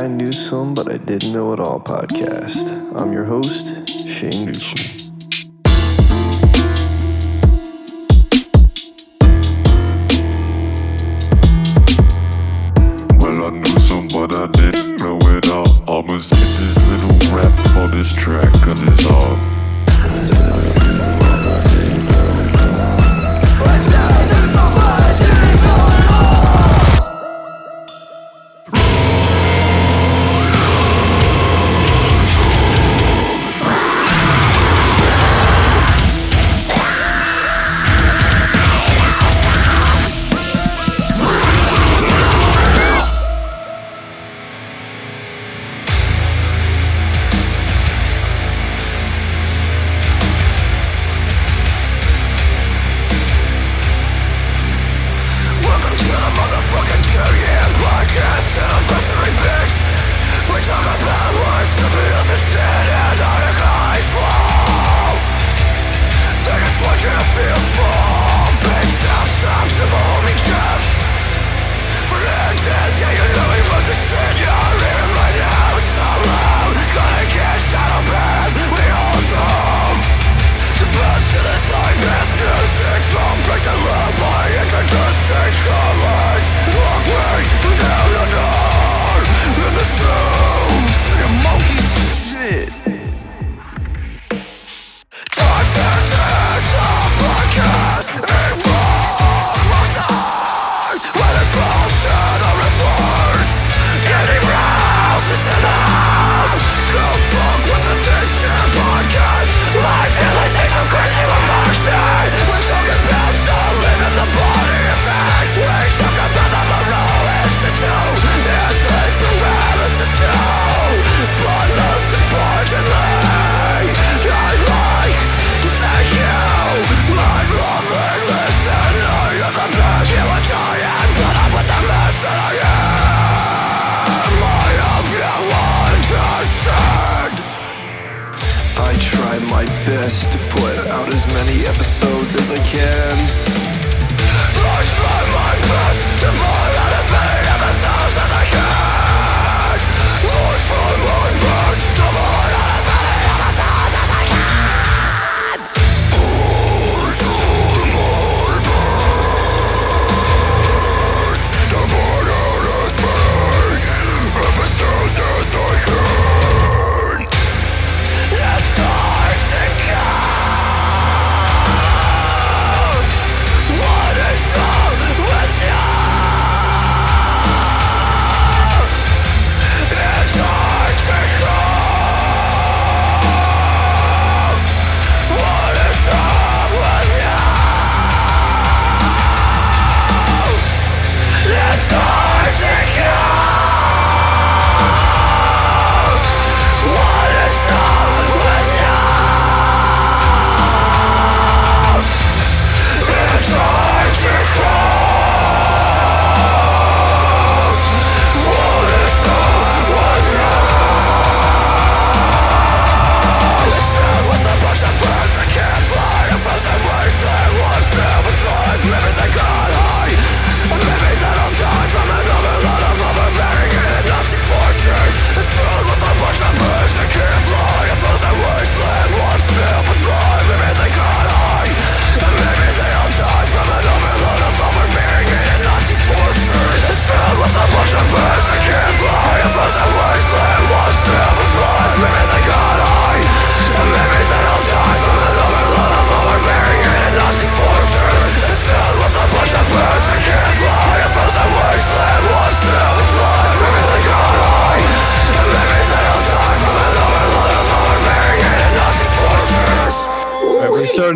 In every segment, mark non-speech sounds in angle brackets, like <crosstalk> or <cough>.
I Newsome But I Didn't Know It All podcast. I'm your host, Shane Newsom.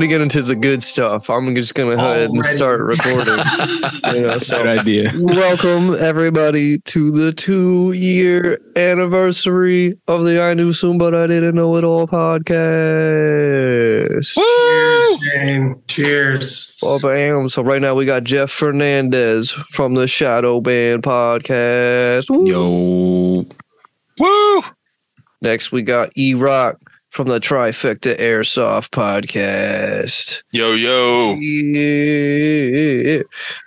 to get into the good stuff. I'm just going to go ahead and start recording. <laughs> so good idea. Welcome everybody to the two year anniversary of the I Newsome But I Didn't Know It All podcast. Woo! Cheers, Shane. Cheers. Well, bam. So right now we got Jeff Fernandez from the Shadow Banned podcast. Woo! Yo. Woo! Next we got E Rock from the Trifecta Airsoft Podcast. Yo, yo. Yeah.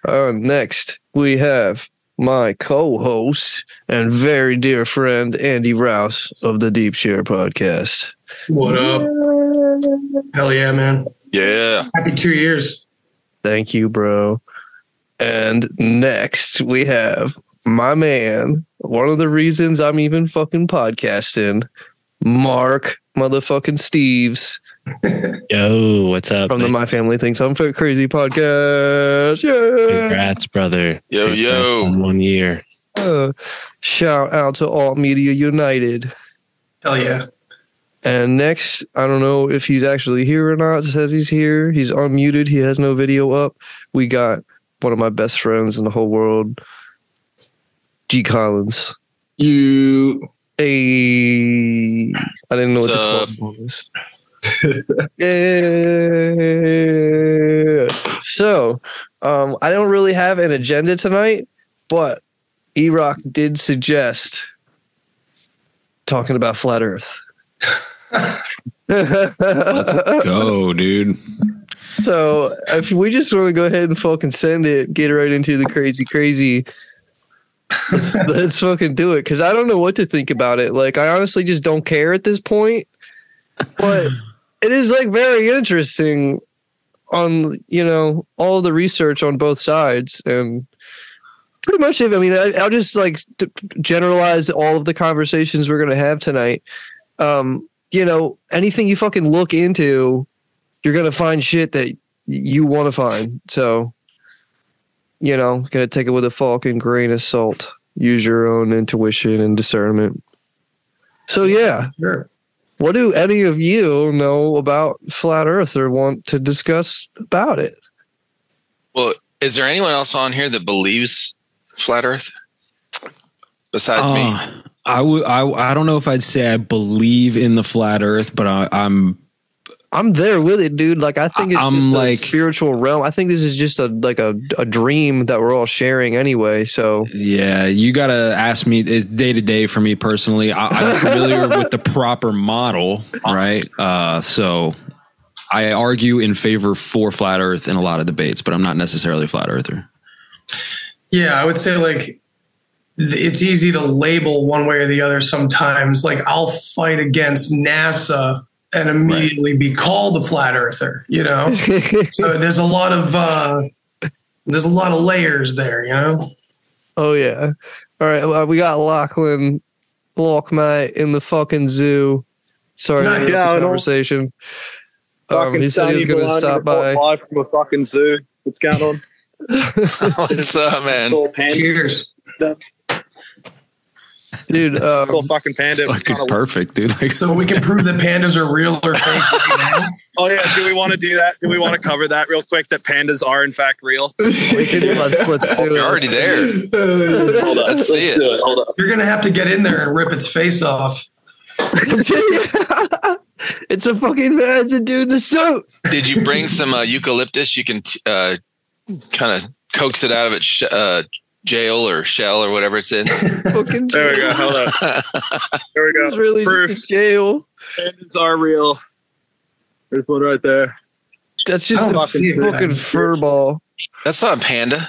Uh, next, we have my co host and very dear friend, Andy Rouse of the Deepshare Podcast. What up? Hell yeah, man. Yeah. Happy two years. Thank you, bro. And next, we have my man, one of the reasons I'm even fucking podcasting, Mark motherfucking Steeves <laughs> Yo, what's up? from the? My Family Thinks I'm Fit Crazy podcast. Yeah. Congrats, brother. Yo, Congrats yo. on One year. Uh, shout out to All Media United. Hell yeah. And next, I don't know if he's actually here or not. It says he's here. He's unmuted. He has no video up. We got one of my best friends in the whole world, Gee Collins. You Hey, I didn't know what the to was. <laughs> yeah. So, um, I don't really have an agenda tonight, but Erock did suggest talking about flat Earth. let's go, dude. So if we just want to go ahead and fucking send it, get right into the crazy, crazy. Let's, <laughs> let's fucking do it because I don't know what to think about it. Like I honestly just don't care at this point. But <laughs> it is like very interesting on you know all the research on both sides and pretty much. If I mean, I, I'll just like generalize all of the conversations we're gonna have tonight. Um, you know, anything you fucking look into, you're gonna find shit that you want to find. So, you know, gonna take it with a fucking grain of salt. Use your own intuition and discernment. So yeah, Sure. what do any of you know about flat Earth or want to discuss about it? Well, is there anyone else on here that believes flat Earth besides me? Uh, I would. I. I don't know if I'd say I believe in the flat Earth, but I, I'm. I'm there with it, dude. Like I think it's I'm just like- a spiritual realm. I think this is just a like a, a dream that we're all sharing anyway. So Yeah, you gotta ask me it- day to day for me personally. I, I'm <laughs> familiar with the proper model, right? Uh, so I argue in favor for flat Earth in a lot of debates, but I'm not necessarily a flat earther. Yeah, I would say like it's easy to label one way or the other sometimes. Like I'll fight against NASA and immediately be called a flat earther, you know? <laughs> so there's a lot of uh there's a lot of layers there, you know? Oh yeah. All right. Well, we got Lachlan Lockmate in the fucking zoo. Sorry to Nice. interrupt Yeah, the conversation. Um, Fucking he said he was Sonny going to stop by. live from a fucking zoo. What's going on? <laughs> What's up, man? Cheers. Dude, <laughs> um, Saw fucking panda. It Fucking kind of. perfect, dude. Like, So we can prove that pandas are real or fake. <laughs> Oh yeah. Do we want to do that? Do we want to cover that real quick? That pandas are in fact real. <laughs> we can, let's, let's do it. You're already there. Hold on. Let's see it. it. Hold on. You're gonna have to get in there and rip its face off. it's a fucking man. It's a dude in a suit. Did you bring some uh, eucalyptus? You can t- uh, kind of coax it out of its sh- uh, jail or shell or whatever it's in. <laughs> Fucking There we go. Hold on. There we It's go. really Proof. just a jail. Pandas are real. There's one right there. That's just oh, a see it. fucking fur ball. That's not a panda.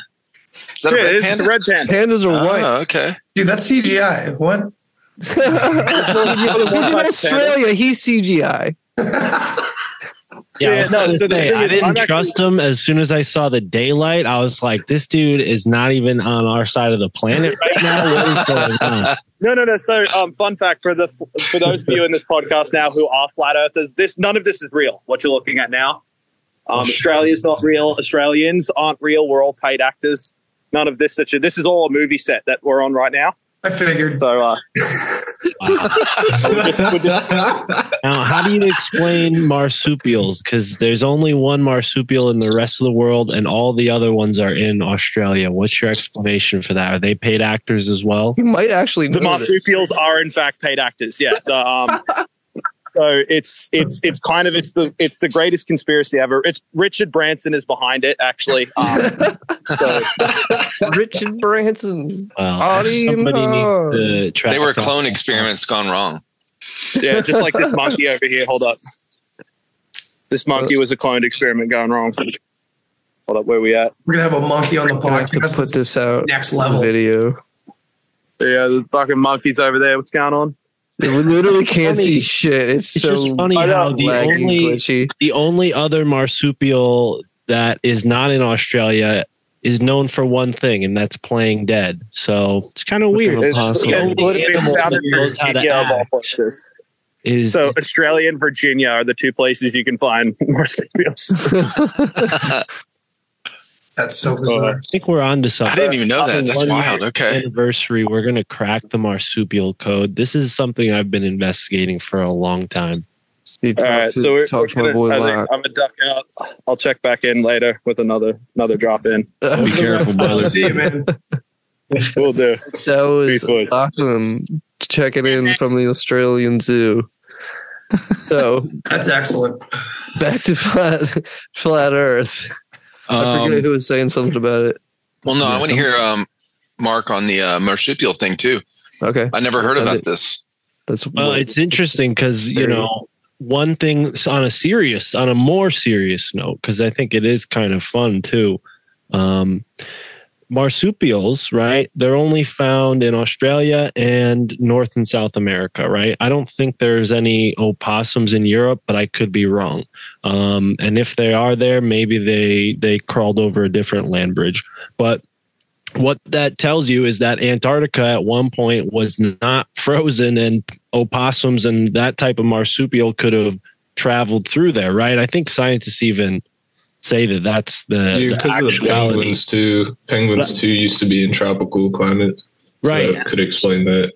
Is that Yeah, a red it's panda? a red panda. Pandas are white. Oh, okay. Dude, that's CGI. What? <laughs> <laughs> He's in Australia. He's CGI. Yeah, Yeah, no, so say, I didn't I'm actually- trust him as soon as I saw the daylight. I was like, this dude is not even on our side of the planet right now. What is <laughs> going on? No, no, no. So, um, fun fact for the for those of you in this podcast now who are flat earthers, this none of this is real. What you're looking at now, um, Australia's not real. Australians aren't real. We're all paid actors. None of this. Such a, this is all a movie set that we're on right now. I figured. So, uh, we're just, we're just, Now, how do you explain marsupials? Because there's only one marsupial in the rest of the world, and all the other ones are in Australia. What's your explanation for that? Are they paid actors as well? You might actually the know this. marsupials are in fact paid actors. Yeah. The, um, so it's it's it's kind of it's the it's the greatest conspiracy ever. It's Richard Branson is behind it actually. <laughs> Um, so, Richard Branson. Well, How do you somebody needs to track They were clone that. experiments gone wrong. yeah, just like this monkey over here. Hold up. This monkey was a cloned experiment gone wrong. Hold up, where we at? We're gonna have a monkey on the I to podcast. put this out next level. video. Yeah, the fucking monkeys over there. What's going on? We literally can't funny. see shit. It's, It's so just funny how the only glitchy. the only other marsupial that is not in Australia is known for one thing, and that's playing dead. So it's kind of weird. It's, Awesome. The only literally animal founded that knows how to Virginia of all act is So Australia and Virginia are the two places you can find <laughs> marsupials. <laughs> <laughs> That's so bizarre. I think we're on to something. I didn't even know that. That's One wild. Okay. Anniversary. We're gonna crack the marsupial code. This is something I've been investigating for a long time. You All talk right, to- so we're, we're gonna, I think Locke. I'm gonna duck out. I'll check back in later with another another drop in. Be <laughs> careful, brother. See you, man. <laughs> We'll do. That was Peace, boys. Lachlan checking in from the Australian Zoo. So <laughs> That's excellent. back to flat flat Earth. I forget Um, who was saying something about it. Well, no, I want to hear um, Mark on the uh, marsupial thing too. Okay, I never heard Send about it. this. that's Well, it's interesting because you know one thing on a serious, on a more serious note, because I think it is kind of fun too. Um, marsupials, right? They're only found in Australia and North and South America, right? I don't think there's any opossums in Europe, but I could be wrong. Um, and if they are there, maybe they they crawled over a different land bridge. But what that tells you is that Antarctica at one point was not <laughs> frozen and opossums and that type of marsupial could have traveled through there, right? I think scientists even say that that's the, Yeah, because of the penguins too. Penguins too used to be in tropical climates. So Right. that could explain that.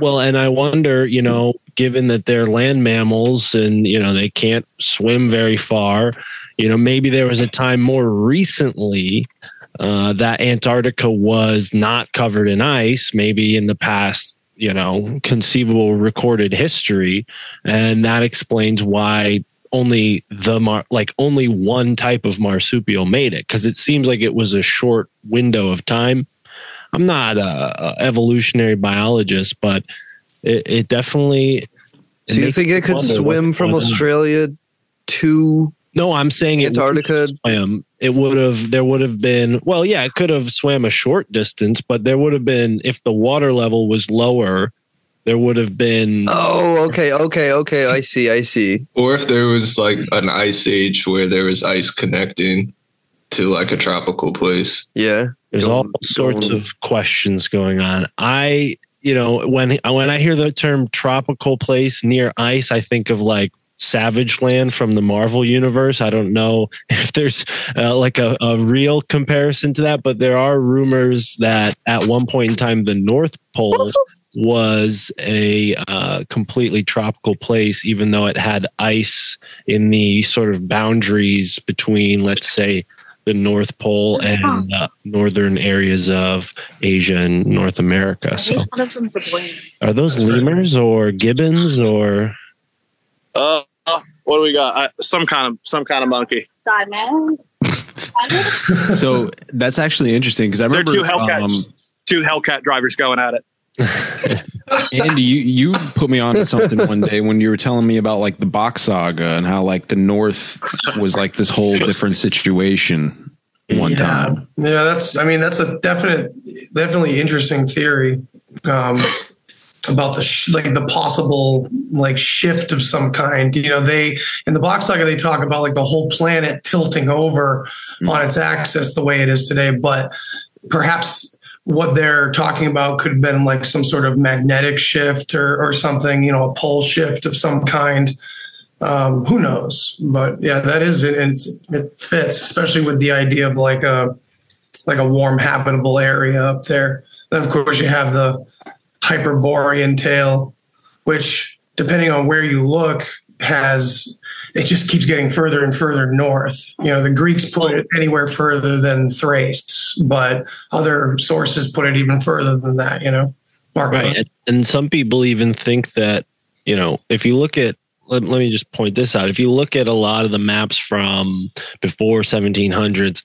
Well, and I wonder, you know, given that they're land mammals and, you know, they can't swim very far, you know, maybe there was a time more recently uh, that Antarctica was not covered in ice, maybe in the past, you know, conceivable recorded history. And that explains why only the mar- like only one type of marsupial made it because it seems like it was a short window of time I'm not a, a evolutionary biologist, but it, it definitely. So you think it could swim from on. Australia to No, I'm saying it Antarctica? swim. It would have. There would have been. Well, yeah, it could have swam a short distance, but there would have been if the water level was lower. There would have been. Oh, okay, okay, okay. I see, I see. Or if there was like an ice age where there was ice connecting to like a tropical place. Yeah. There's Going- all sorts going- of questions going on. I, you know, when when I hear the term tropical place near ice, I think of like Savage Land from the Marvel universe. I don't know <laughs> if there's uh, like a, a real comparison to that, but there are rumors that at one point in time, the North Pole <laughs> was a uh, completely tropical place, even though it had ice in the sort of boundaries between, let's say, the North Pole and uh, northern areas of Asia and North America. So, are those lemurs or gibbons or? Uh, what do we got? I, some kind of some kind of monkey. <laughs> so that's actually interesting because I They're remember two Hellcats. um, two Hellcat drivers going at it. <laughs> Andy, you you put me on to something one day when you were telling me about like the Bock saga and how like the North was like this whole different situation one yeah. time. Yeah, that's. I mean, that's a definite, definitely interesting theory um, about the sh- like the possible like shift of some kind. You know, they in the Bock saga they talk about like the whole planet tilting over on its axis the way it is today, but perhaps what they're talking about could have been like some sort of magnetic shift or, or something, you know, a pole shift of some kind. Um, who knows? But yeah, that is it. It fits, especially with the idea of like a like a warm, habitable area up there. Then of course you have the Hyperborean tale, which depending on where you look has it just keeps getting further and further north. You know, the Greeks put it anywhere further than Thrace, but other sources put it even further than that. You know, Mark, Right. And, and some people even think that, you know, if you look at, let, let me just point this out. If you look at a lot of the maps from before 1700s,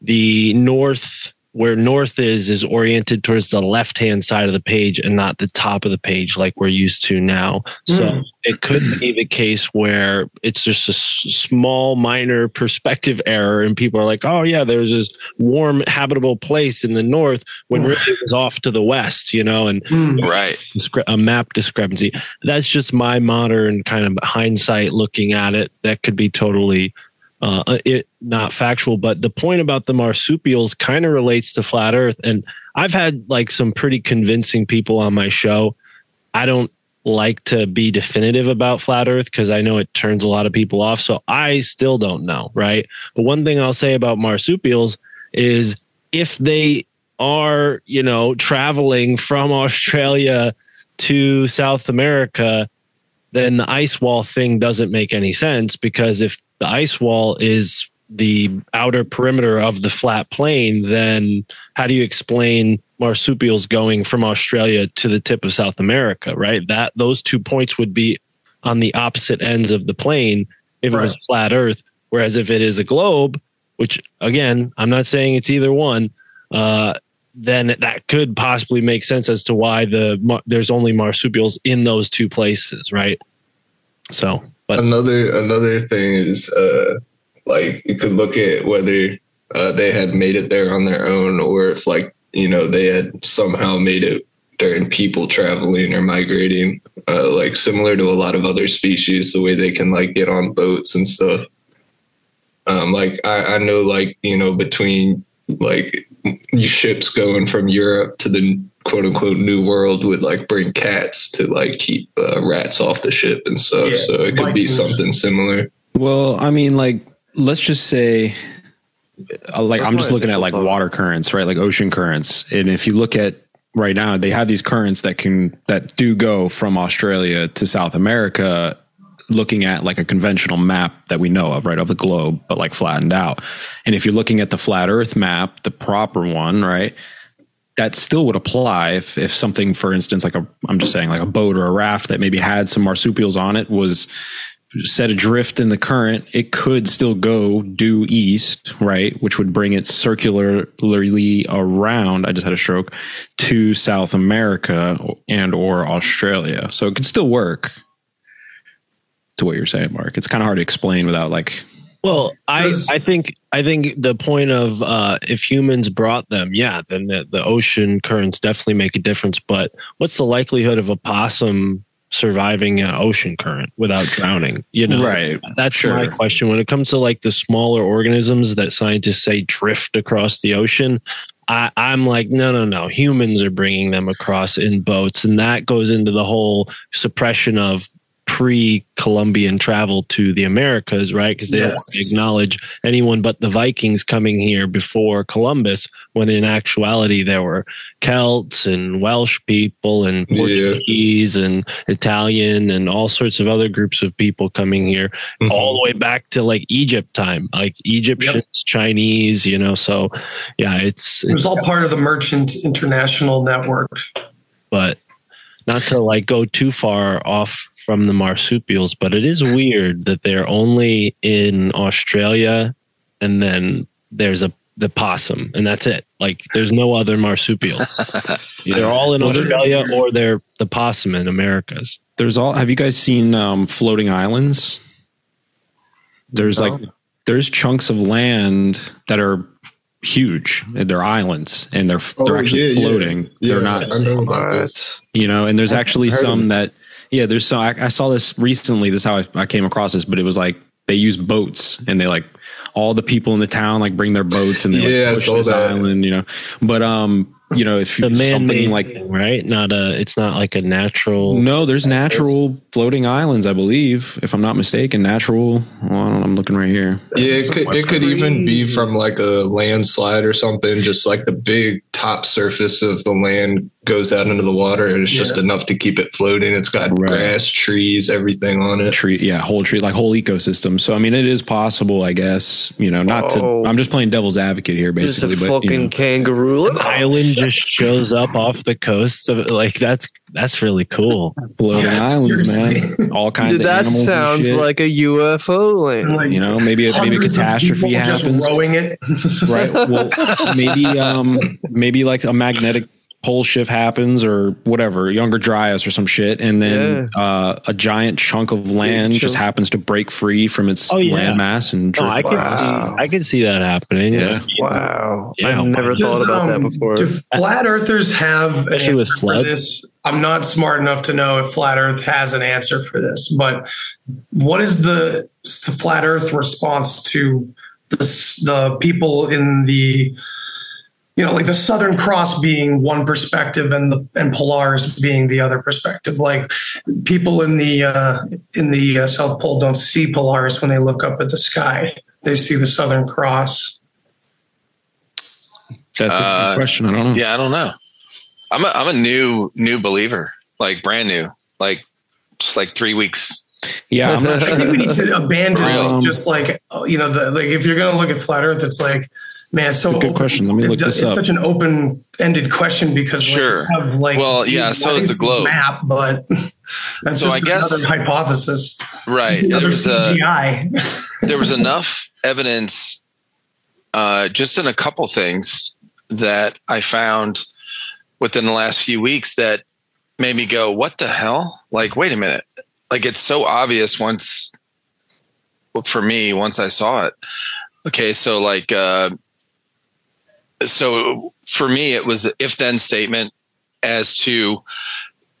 the north where north is is oriented towards the left hand side of the page and not the top of the page like we're used to now. So Mm. it could be the case where it's just a s- small minor perspective error and people are like, "Oh yeah, there's this warm habitable place in the north when really it was off to the west," you know, and Mm. Right. a map discrepancy. That's just my modern kind of hindsight looking at it. That could be totally uh, it not factual, but the point about the marsupials kind of relates to flat Earth. And I've had like some pretty convincing people on my show. I don't like to be definitive about flat Earth because I know it turns a lot of people off. So I still don't know, right? But one thing I'll say about marsupials is if they are, you know, traveling from Australia to South America, then the ice wall thing doesn't make any sense because if the ice wall is the outer perimeter of the flat plain, then how do you explain marsupials going from Australia to the tip of South America, right? That those two points would be on the opposite ends of the plane if it was flat earth. Whereas if it is a globe, which again, I'm not saying it's either one, uh, then that could possibly make sense as to why the mar- there's only marsupials in those two places, right? So, but another another thing is uh like you could look at whether uh, they had made it there on their own or if like you know they had somehow made it during people traveling or migrating uh, like similar to a lot of other species the way they can like get on boats and stuff. Um like i, I know like you know between like ships going from europe to the quote unquote new world would like bring cats to like keep uh, rats off the ship and stuff Yeah, so it could be Vikings. something similar Well, I mean, like, let's just say, uh, like, That's I'm just looking at like thought. water currents, right? Like ocean currents. And if you look at right now, they have these currents that can, that do go from Australia to South America, looking at like a conventional map that we know of, right? Of the globe, but like flattened out. And if you're looking at the flat earth map, the proper one, right? That still would apply if, if something, for instance, like a, I'm just saying, like a boat or a raft that maybe had some marsupials on it was set adrift in the current, it could still go due east, right? Which would bring it circularly around. I just had a stroke to South America and or Australia. So it could still work. To what you're saying, Mark. It's kind of hard to explain without like Well, I, I think I think the point of uh, if humans brought them, yeah, then the, the ocean currents definitely make a difference. But what's the likelihood of a possum surviving an ocean current without drowning? You know, Right. That's my Sure. question. When it comes to like the smaller organisms that scientists say drift across the ocean, I, I'm like, no, no, no. Humans are bringing them across in boats, and that goes into the whole suppression of pre-Columbian travel to the Americas, right? Because they don't Yes. acknowledge anyone but the Vikings coming here before Columbus, when in actuality there were Celts and Welsh people and Yeah. Portuguese and Italian and all sorts of other groups of people coming here Mhm. all the way back to like Egypt time, like Egyptians, Chinese, you know. So, yeah, it's, It was all part of the Merchant International Network. but not to like go too far off from the marsupials, but it is weird that they're only in Australia and then there's a the possum and that's it. Like there's no other marsupial. <laughs> They're all in Australia or they're the possum in Americas. there's all have you guys seen um floating islands? There's like there's chunks of land that are huge. They're islands and they're they're Oh, actually yeah, yeah. floating. yeah They're not i know about this you know and there's actually some that yeah there's some I, I saw this recently this is how I, I came across this but it was like they use boats and they like all the people in the town like bring their boats and they Yeah, like push saw this that. island you know but um you know if The something made like right? Not a it's not like a natural no there's natural floating islands i believe if i'm not mistaken natural well, I don't, I'm looking right here yeah it could, it could even be from like a landslide or something just like the big top surface of the land goes out into the water and it's just enough to keep it floating. It's got Right. grass, trees, everything on it. tree yeah whole tree like whole ecosystem so i mean it is possible i guess you know not Oh. to i'm just playing devil's advocate here Just a basically but fucking you know, kangaroo. An island just shows up off the coast of like that's that's really cool. floating Yeah, islands seriously. man all kinds Dude, of that animals sounds and shit. like a UFO land. Like, you know maybe a, maybe a catastrophe people just rowing it. right well maybe um maybe like a magnetic pole shift happens or whatever younger dryas or some shit and then uh, a giant chunk of land just happens to break free from its Oh, yeah. land mass and No, drift I can Wow. see I can see that happening. Yeah. Wow. Yeah, I've never why- thought Does, about that um, before. Do flat earthers have an Especially with answer for this? I'm not smart enough to know if flat Earth has an answer for this, but what is the, the flat Earth response to the, the people in the you know, like the Southern Cross being one perspective and the and Polaris being the other perspective. Like people in the uh, in the uh, South Pole don't see Polaris when they look up at the sky; they see the Southern Cross. that's a Uh, good question i don't know Yeah, I don't know. I'm a I'm a new new believer, like brand new, like just like three weeks. yeah i'm <laughs> not I think we need to abandon Um, just like uh, you know the like if you're going to look at flat Earth, it's like man, it's so Good open- question. Let me look it's, this it's up. such an open-ended question because Sure. we have like Well, yeah, so is the globe. map, but <laughs> that's So just I guess- another hypothesis. Right. Just There another was a CGI. there was enough evidence uh, just in a couple things that I found within the last few weeks that made me go, "What the hell?" Like, wait a minute. Like, it's so obvious once well, for me once I saw it. Okay, so like, uh, so for me, it was an if-then statement as to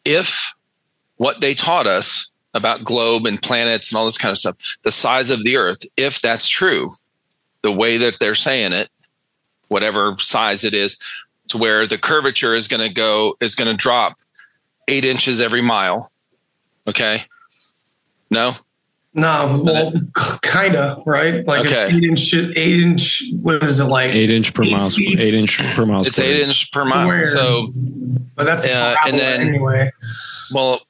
if what they taught us about globe and planets and all this kind of stuff, the size of the Earth, if that's true, the way that they're saying it, whatever size it is, to where the curvature is going to go is going to drop eight inches every mile. Okay. No. No, well, kind of right. Like Okay. it's eight inch, eight inch. What is it like? eight inch per Eight mile feet. eight inch per mile It's eight inches per mile. Square. So, But that's Uh, and then- anyway. well,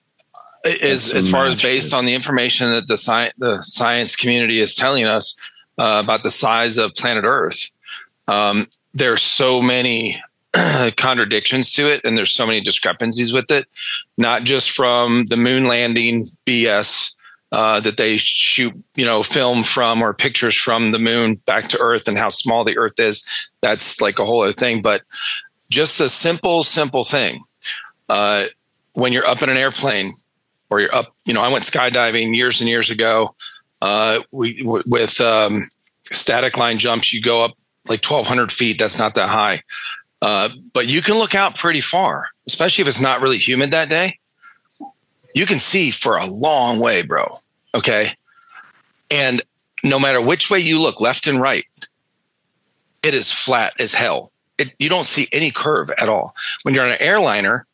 as, as far as based on the information that the science, the science community is telling us uh, about the size of planet Earth, um, there's so many <clears throat> contradictions to it, and there's so many discrepancies with it. Not just from the moon landing BS uh, that they shoot, you know, film from or pictures from the moon back to Earth and how small the Earth is. That's like a whole other thing, but just a simple, simple thing. Uh, when you're up in an airplane or you're up, you know, I went skydiving years and years ago. Uh, we with um, static line jumps, you go up like 1,200 feet. That's not that high, uh, but you can look out pretty far, especially if it's not really humid that day. You can see for a long way, bro. Okay, and no matter which way you look, left and right, it is flat as hell. It, you don't see any curve at all. When you're on an airliner,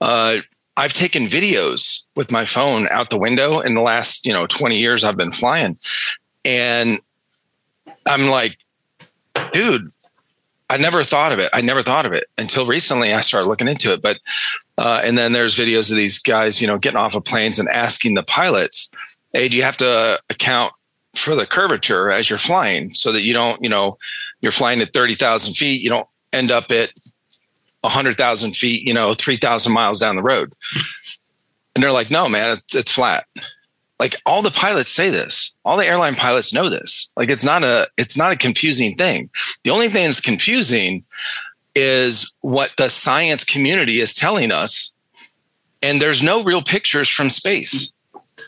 uh, I've taken videos with my phone out the window in the last, you know, 20 years I've been flying. And I'm like, dude, I never thought of it. I never thought of it until recently I started looking into it. But, uh, and then there's videos of these guys, you know, getting off of planes and asking the pilots, hey, do you have to account for the curvature as you're flying so that you don't, you know, you're flying at 30,000 feet, you don't end up at 100,000 feet, you know, 3,000 miles down the road. And they're like, no, man, it's, it's flat. Like all the pilots say this. All the airline pilots know this. Like it's not a it's not a confusing thing. The only thing that's confusing is what the science community is telling us. And there's no real pictures from space.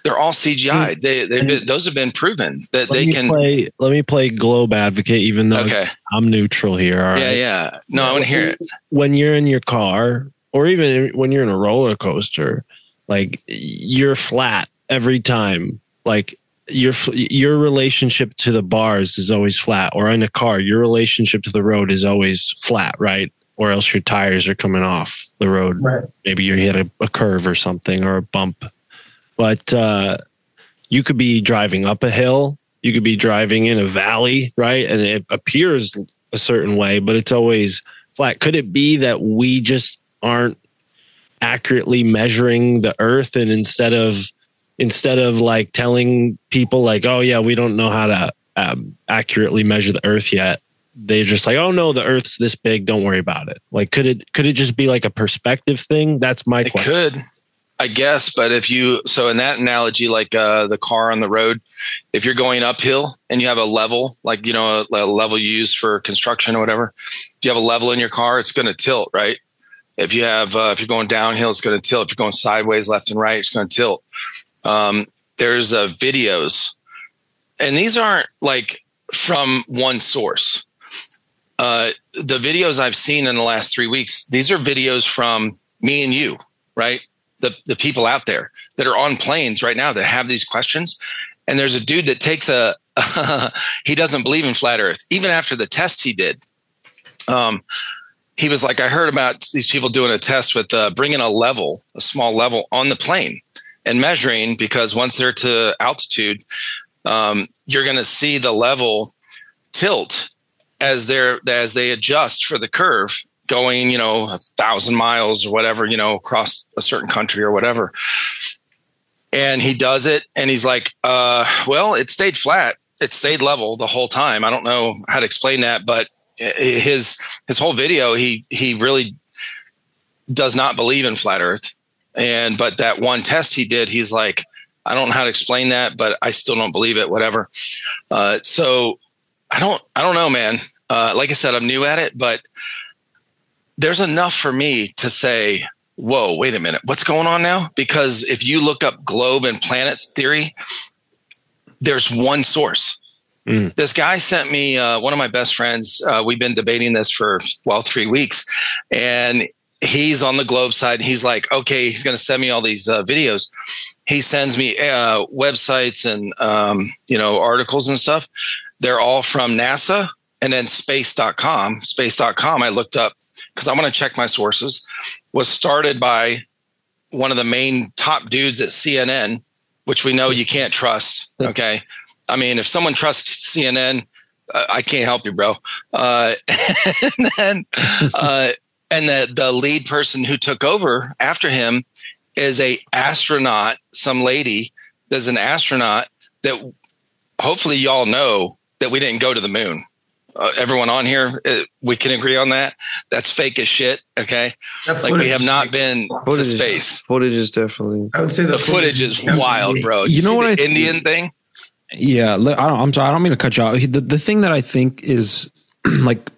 They're all CGI. They they those have been proven that Let they can. play. Let me play globe advocate, even though Okay. I'm neutral here. All right. Yeah, yeah. No, I want to hear it. when you're in your car or even when you're in a roller coaster like you're flat every time like your your relationship to the bars is always flat or in a car your relationship to the road is always flat right or else your tires are coming off the road Right. maybe you hit a, a curve or something or a bump but uh you could be driving up a hill you could be driving in a valley right? And it appears a certain way but it's always flat. Could it be that we just aren't accurately measuring the earth and instead of instead of like telling people like oh yeah we don't know how to um, accurately measure the earth yet they're just like oh no the earth's this big don't worry about it. Like could it could it just be like a perspective thing? That's my It question. could, I guess, but if you so in that analogy, like uh, the car on the road, if you're going uphill and you have a level, like you know a, a level you use for construction or whatever, if you have a level in your car, it's going to tilt, right? If you have uh, if you're going downhill, it's going to tilt. If you're going sideways, left and right, it's going to tilt. Um, there's uh, videos, and these aren't like from one source. Uh, the videos I've seen in the last three weeks, these are videos from me and you, right? The the people out there that are on planes right now that have these questions. And there's a dude that takes a <laughs> he doesn't believe in flat Earth, even after the test he did. Um, he was like, I heard about these people doing a test with uh, bringing a level, a small level on the plane and measuring because once they're to altitude, um, you're going to see the level tilt as they're as they adjust for the curve going you know a thousand miles or whatever you know across a certain country or whatever. And he does it and he's like uh well it stayed flat. It stayed level the whole time. I don't know how to explain that but his his whole video he he really does not believe in flat earth. And but that one test he did he's like i don't know how to explain that but i still don't believe it whatever. Uh so I don't I don't know, man. Uh, like I said, I'm new at it, but there's enough for me to say, whoa, wait a minute, what's going on now? Because if you look up globe and planets theory, there's one source. Mm. This guy sent me uh, one of my best friends. Uh, we've been debating this for well three weeks, and he's on the globe side. He's like, okay, he's going to send me all these uh, videos. He sends me uh, websites and um, you know articles and stuff. They're all from NASA and then space.com. Space.com, I looked up because I want to check my sources, was started by one of the main top dudes at CNN, which we know you can't trust. Okay. I mean, if someone trusts CNN, uh, I can't help you, bro. Uh, <laughs> and then, uh, and the, the lead person who took over after him is a astronaut, some lady that's an astronaut that hopefully y'all know that we didn't go to the moon. Uh, everyone on here, uh, we can agree on that. That's fake as shit. Okay, That like we have not fake. been to Footage, space. footage is definitely. I would say the, The footage is wild, bro. You know what the I think- Indian thing? Yeah, I don't, I'm sorry. I don't mean to cut you off. The, the thing that I think is <clears throat> like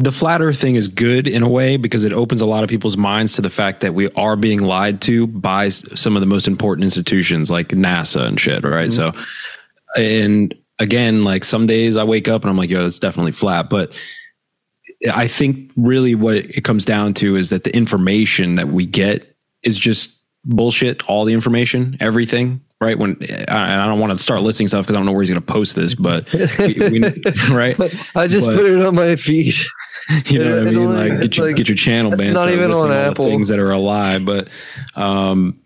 the flat Earth thing is good in a way because it opens a lot of people's minds to the fact that we are being lied to by some of the most important institutions like NASA and shit. Right. So, and again, like some days I wake up and I'm like, yo, it's definitely flat. But I think really what it it comes down to is that the information that we get is just bullshit. All the information, everything. Right when, and I don't want to start listing stuff because I don't know where he's going to post this, but <laughs> we, we, right, I just But- put it on my feed. <laughs> you know what I mean? Like get your like- get your channel banned. not even on Apple. things that are a lie, but um,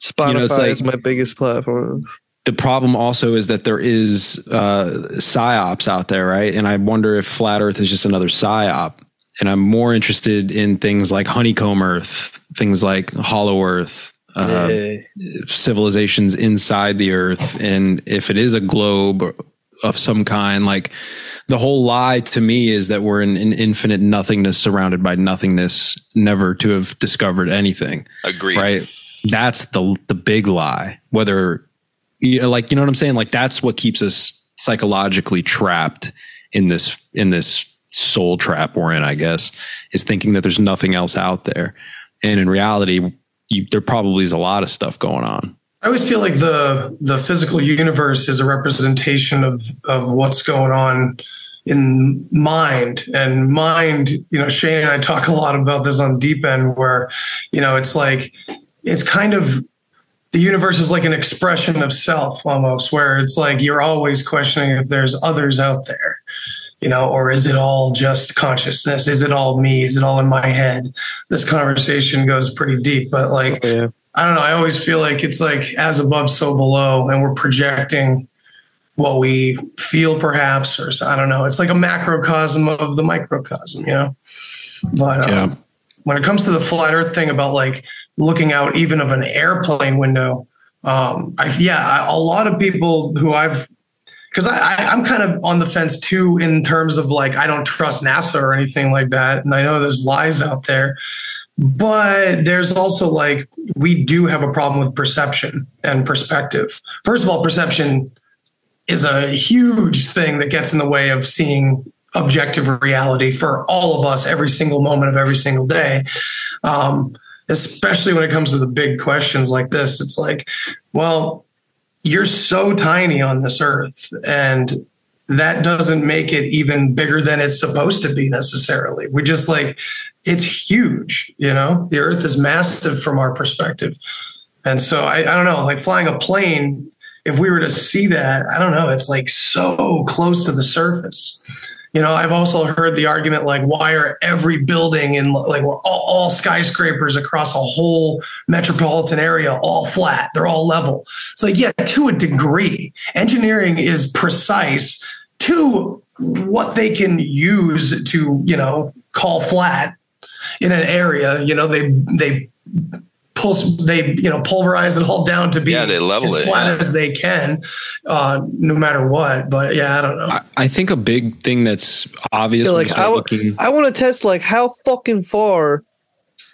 Spotify You know, like- is my biggest platform. The problem also is that there is uh, psyops out there, right? And I wonder if flat Earth is just another psyop. And I'm more interested in things like honeycomb Earth, things like hollow Earth, uh, civilizations inside the Earth, and if it is a globe of some kind, like the whole lie to me is that we're in an infinite nothingness surrounded by nothingness, never to have discovered anything Agreed. right that's the the big lie whether you know like you know what i'm saying? Like that's what keeps us psychologically trapped in this in this soul trap we're in i guess is thinking that there's nothing else out there. And in reality you, there probably is a lot of stuff going on. I always feel like the the physical universe is a representation of of what's going on in mind. And mind you know shane and i talk a lot about this on deep end where you know it's like it's kind of the universe is like an expression of self almost where it's like you're always questioning if there's others out there you know or is it all just consciousness is it all me is it all in my head this conversation goes pretty deep but like Yeah. I don't know. I always feel like it's like as above, so below, and we're projecting what we feel, perhaps, or I don't know. It's like a macrocosm of the microcosm, you know. But um, Yeah. when it comes to the flat Earth thing about like looking out even of an airplane window. Um, I, yeah, I, a lot of people who I've because I, I'm kind of on the fence too in terms of like I don't trust NASA or anything like that, and I know there's lies out there, but there's also like we do have a problem with perception and perspective. First of all, perception is a huge thing that gets in the way of seeing objective reality for all of us every single moment of every single day. Um, especially when it comes to the big questions like this, it's like, well, you're so tiny on this earth and that doesn't make it even bigger than it's supposed to be necessarily. We just like it's huge, you know. The earth is massive from our perspective. And so I, I don't know, like flying a plane, if we were to see that, I don't know, it's like so close to the surface. You know, I've also heard the argument like, why are every building in like all, all, skyscrapers across a whole metropolitan area all flat? They're all level. It's like, yeah, to a degree, engineering is precise to what they can use to, you know, call flat in an area. You know, they they they you know pulverize it all down to be yeah, they level as it, flat yeah. as they can, uh, no matter what. But yeah, I don't know. I, I think a big thing that's obvious. Yeah, like you looking- I want to test like how fucking far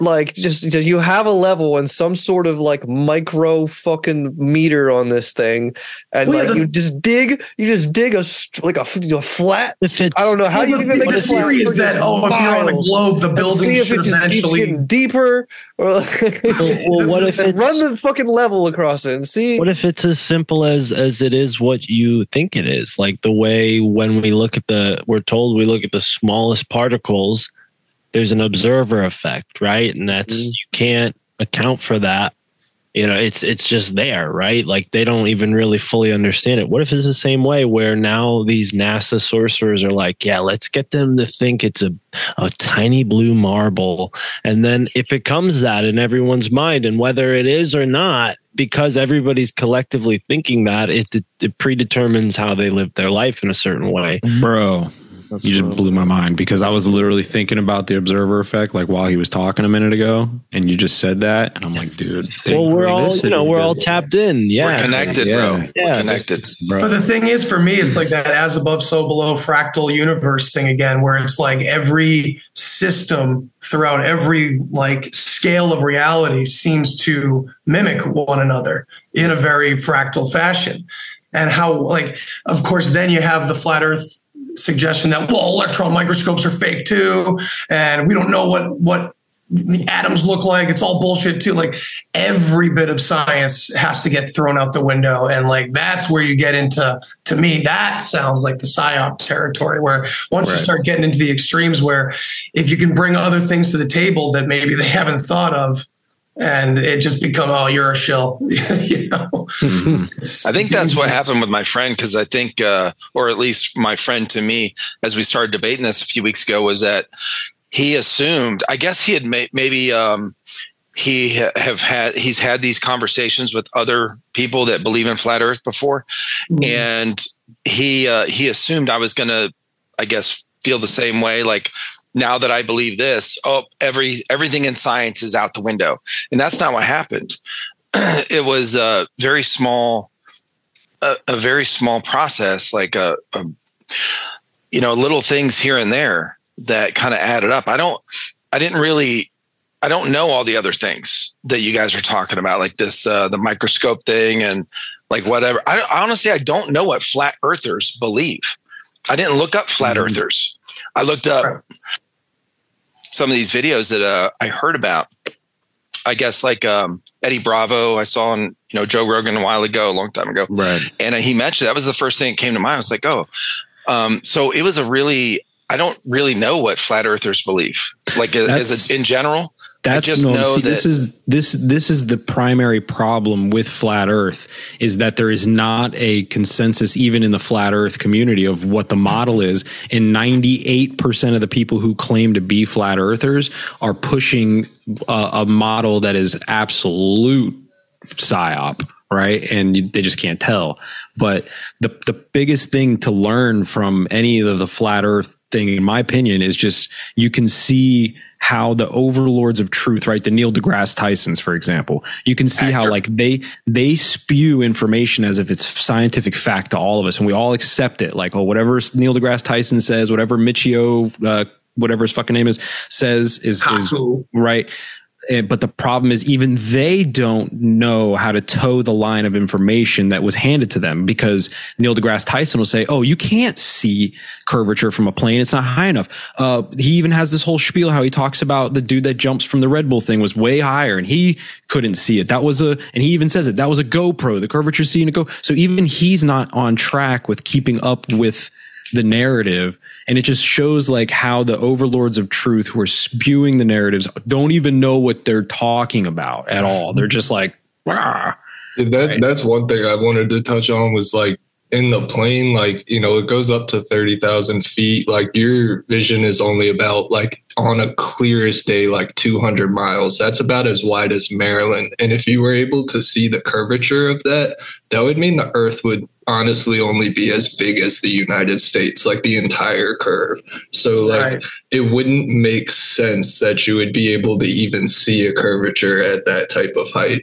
like just just you have a level and some sort of like micro fucking meter on this thing and Well, yeah, like the- you just dig you just dig a st- like a flat If it's I don't know how Well, you the, even make the it flat theory for is that just oh, if you're on a globe, the building see if should it just keeps eventually. getting deeper <laughs> or like, well, well, what if it's run the fucking level across it and see What if it's as simple as as it is what you think it is? Like the way when we look at the we're told we look at the smallest particles, there's an observer effect, right? And that's Mhm. you can't account for that. You know, it's it's just there, right? Like they don't even really fully understand it. What if it's the same way where now these NASA sorcerers are like, yeah, let's get them to think it's a a tiny blue marble. And then if it comes that in everyone's mind, and whether it is or not, because everybody's collectively thinking that, it, it predetermines how they live their life in a certain way. bro. You just blew my mind because I was literally thinking about the observer effect, like while he was talking a minute ago, and you just said that, and I'm like, dude, Well, we're all, you know, we're all tapped in. Yeah. We're connected, Yeah. bro. Yeah, We're connected. bro. But the thing is, for me, it's like that as above, so below fractal universe thing again, where it's like every system throughout every like scale of reality seems to mimic one another in a very fractal fashion. And how, like, of course, then you have the flat Earth suggestion that well, electron microscopes are fake too, and we don't know what what the atoms look like. It's all bullshit too. Like every bit of science has to get thrown out the window, and like that's where you get into. To me, that sounds like the psyop territory. Where once you start getting into the extremes, where if you can bring other things to the table that maybe they haven't thought of. And it just become, oh, you're a shill, <laughs> you know. It's- I think that's what happened with my friend because I think, uh, or at least my friend to me, as we started debating this a few weeks ago, was that he assumed. I guess he had ma- maybe um, he ha- have had he's had these conversations with other people that believe in flat Earth before, and he uh, he assumed I was going to, I guess, feel the same way. Like now that I believe this, oh, every everything in science is out the window, and that's not what happened. <clears throat> it was a very small, a, a very small process, like a, a, you know, little things here and there that kind of added up. I don't, I didn't really. I don't know all the other things that you guys are talking about, like this, uh, the microscope thing, and like whatever. I, I honestly, I don't know what flat earthers believe. I didn't look up flat earthers. I looked up some of these videos that uh, I heard about. I guess like um, Eddie Bravo, I saw on you know Joe Rogan a while ago, a long time ago, right. and uh, he mentioned that was the first thing that came to mind. I was like, oh, um, so it was a really. I don't really know what flat earthers believe, like as That's- a, in general. That's just no. know See, this is this this is the primary problem with flat Earth is that there is not a consensus even in the flat Earth community of what the model is, and ninety eight percent of the people who claim to be flat Earthers are pushing a, a model that is absolute psyop right and you, they just can't tell but the the biggest thing to learn from any of the flat earth thing, in my opinion, is just you can see how the overlords of truth, right? The Neil deGrasse Tysons, for example, you can see how like they they spew information as if it's scientific fact to all of us, and we all accept it. Like, oh, whatever Neil deGrasse Tyson says, whatever Michio, uh, whatever his fucking name is, says is is right. Eh, But the problem is, even they don't know how to toe the line of information that was handed to them because Neil deGrasse Tyson will say, Oh, you can't see curvature from a plane. It's not high enough. Uh, he even has this whole spiel how he talks about the dude that jumps from the Red Bull thing was way higher and he couldn't see it. That was a, and he even says it, that was a GoPro. The curvature seen a go. So even he's not on track with keeping up with the narrative and it just shows like how the overlords of truth who are spewing the narratives don't even know what they're talking about at all they're just like. That that's one thing I wanted to touch on was like in the plane, like you know, it goes up to thirty thousand feet. Like your vision is only about like on a clearest day, like two hundred miles. That's about as wide as Maryland. And if you were able to see the curvature of that, that would mean the Earth would honestly only be as big as the United States, like the entire curve. So like Right. it wouldn't make sense that you would be able to even see a curvature at that type of height.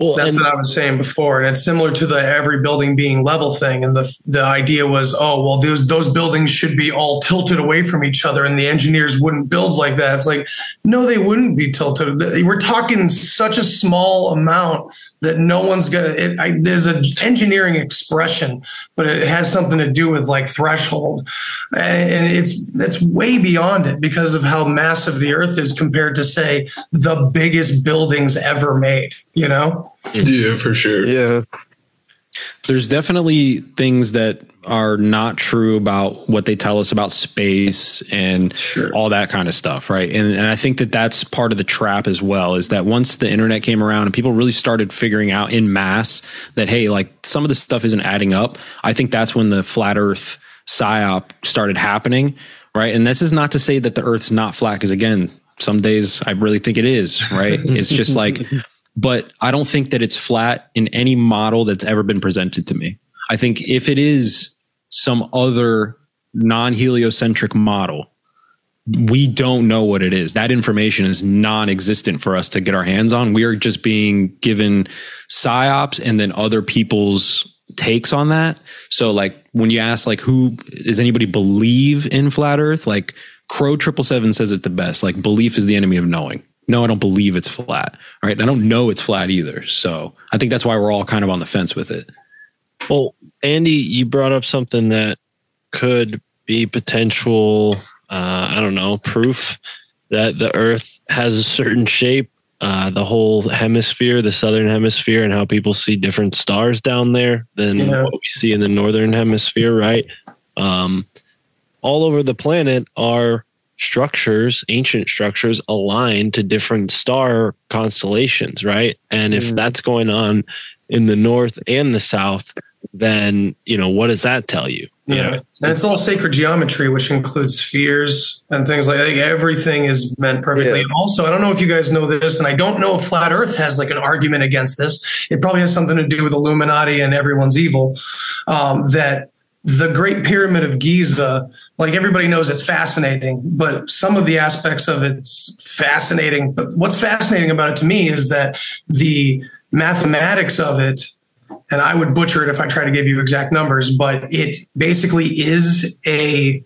Well, That's and what I was saying before, and it's similar to the every building being level thing. And the the idea was, oh well, those those buildings should be all tilted away from each other, and the engineers wouldn't build like that. It's like, no, they wouldn't be tilted. We're talking such a small amount that no one's gonna. It, I, there's an engineering expression, but it has something to do with like threshold, and, and it's that's way beyond it because of how massive the Earth is compared to say the biggest buildings ever made. You know. Yeah, for sure. Yeah. there's definitely things that are not true about what they tell us about space and all that kind of stuff right? And, and i think that that's part of the trap as well is that once the internet came around and people really started figuring out in mass that hey like some of this stuff isn't adding up i think that's when the flat earth psyop started happening right? And this is not to say that the earth's not flat because again some days i really think it is right? <laughs> It's just like but I don't think that it's flat in any model that's ever been presented to me. I think if it is some other non heliocentric model, we don't know what it is. That information is non existent for us to get our hands on. We are just being given psyops and then other people's takes on that. So, like, when you ask, like, who does anybody believe in flat earth? Like, Crow Triple Seven says it the best. Like, belief is the enemy of knowing. No, I don't believe it's flat. Right. I don't know it's flat either. So I think that's why we're all kind of on the fence with it. Well, Andy, you brought up something that could be potential, uh, I don't know, proof that the Earth has a certain shape. Uh, the whole hemisphere, the southern hemisphere, and how people see different stars down there than Yeah. what we see in the northern hemisphere, right? Um, all over the planet are structures, ancient structures aligned to different star constellations, right? And if Mm. that's going on in the north and the south, then you know what does that tell you? You Yeah. know, And it's all sacred geometry, which includes spheres and things like that. Everything is meant perfectly. Yeah. And also, I don't know if you guys know this, and I don't know if Flat Earth has like an argument against this. It probably has something to do with Illuminati and everyone's evil. Um, that the Great Pyramid of Giza, like everybody knows it's fascinating, but some of the aspects of it's fascinating. But what's fascinating about it to me is that the mathematics of it and I would butcher it if I try to give you exact numbers, but it basically is a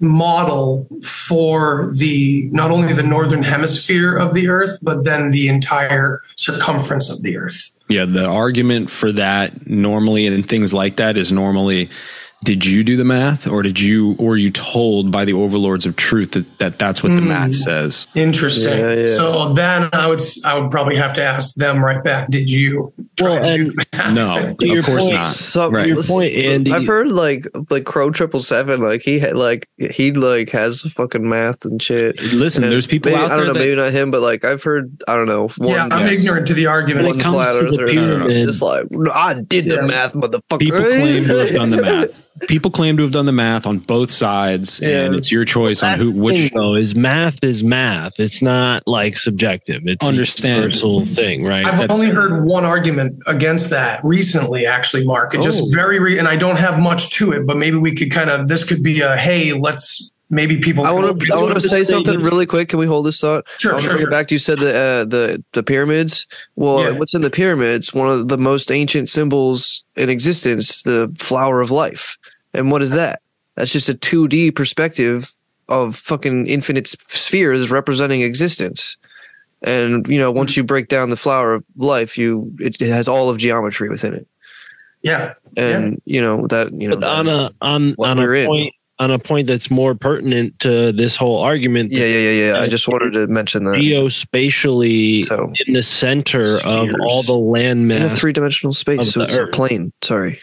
model for the not only the northern hemisphere of the earth but then the entire circumference of the earth Yeah. The argument for that normally and things like that is normally did you do the math or did you or you told by the overlords of truth that, that that's what the math hmm. says interesting Yeah, yeah. so then i would i would probably have to ask them right back did you try Well, and the <laughs> math? no To your of course point- not Some, Right. Your point, Andy. I've heard like like Crow Triple Seven, like he had like he like has the fucking math and shit. listen And there's people maybe- out I don't know, that, maybe not him, but like I've heard, I don't know. One, yeah i'm yes. ignorant to the argument When one it comes to the pyramid- It's just like I did the Yeah. math, motherfucker. people claim to have done the math <laughs> people claim to have done the math on both sides, and it's your choice on who which. thing, though is math is math. It's not like subjective. It's Understand. a universal thing, right? I've That's- only heard one argument against that recently, actually, Mark. It Oh. just very, re- and I don't have much to it, but maybe we could kind of, this could be a, hey, let's, maybe people. I want to I want to say something really quick. Can we hold this thought? Sure, I wanna sure, it sure. back to you said the uh, the the pyramids. Well, Yeah. what's in the pyramids? One of the most ancient symbols in existence, the flower of life. And what is that? That's just a 2D perspective of fucking infinite spheres representing existence. And you know, once you break down the flower of life, you it, it has all of geometry within it. Yeah. And you know that you know But on a on what on we're a in. Point on a point that's more pertinent to this whole argument. yeah, yeah, yeah, yeah. I just wanted to mention that. geospatially So in the center of all the land in a three dimensional space, of so the it's a Earth. plane. Sorry.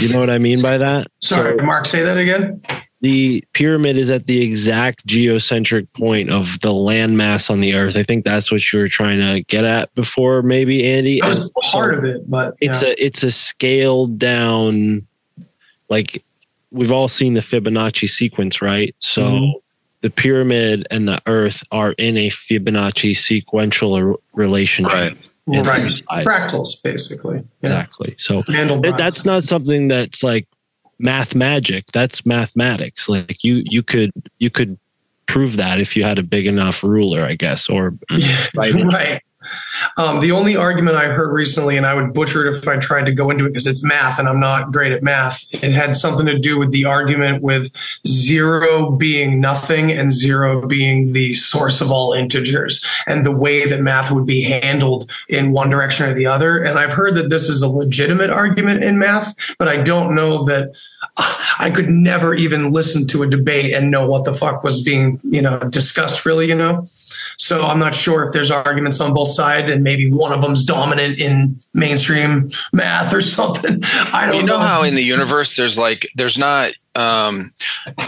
You know what I mean by that? Sorry, Mark, say that again. the pyramid is at the exact geocentric point of the landmass on the earth. I think that's what you were trying to get at before, maybe Andy. That was And also, part of it, but It's a it's a scaled down, like we've all seen the Fibonacci sequence, right? So Mhm. the pyramid and the earth are in a Fibonacci sequential r- relationship. Right. right. Fractals, basically. Yeah. Exactly. So Mandelbrot. Th- that's not something that's like math magic that's mathematics like you you could you could prove that if you had a big enough ruler i guess or Yeah, <laughs> Right. right. Um, the only argument I heard recently, and I would butcher it if I tried to go into it because it's math and I'm not great at math. It had something to do with the argument with zero being nothing and zero being the source of all integers and the way that math would be handled in one direction or the other. And I've heard that this is a legitimate argument in math, but I don't know that I could never even listen to a debate and know what the fuck was being, you know, discussed really, you know? So I'm not sure if there's arguments on both sides, and maybe one of them's dominant in mainstream math or <laughs> something. I don't you know how in the universe there's like there's not um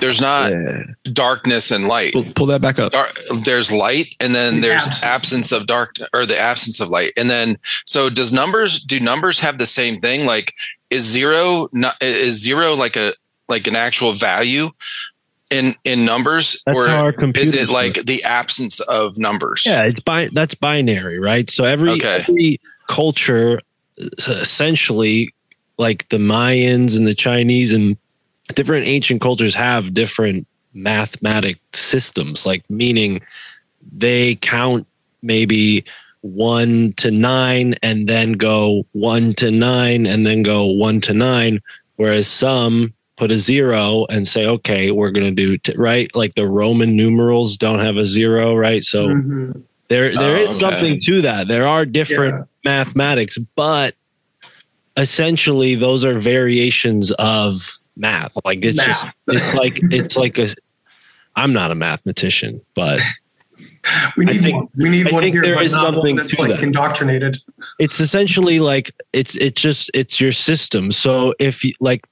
there's not Yeah. darkness and light Pull, pull that back up. Dar- there's light and then The there's absence. absence. of dark or the absence of light and then so does numbers do numbers have the same thing like is zero not is zero like a like an actual value in in numbers That's or how our is it like the absence of numbers yeah it's bi- that's binary right so every Okay. every culture uh, essentially like the mayans and the chinese and different ancient cultures have different mathematic systems like meaning they count maybe one to nine and then go one to nine and then go one to nine. Whereas some put a zero and say, okay, we're going to do, t-, right? Like the Roman numerals don't have a zero, right? So Mhm. there, there Oh, is okay. something to that. There are different Yeah. mathematics, but essentially those are variations of math. Like it's just, <laughs> it's like, it's like a, I'm not a mathematician, but <laughs> we need think- one. We need I one think here, there but is not one something that's to like that. indoctrinated. it's essentially like it's it's just it's your system so if you like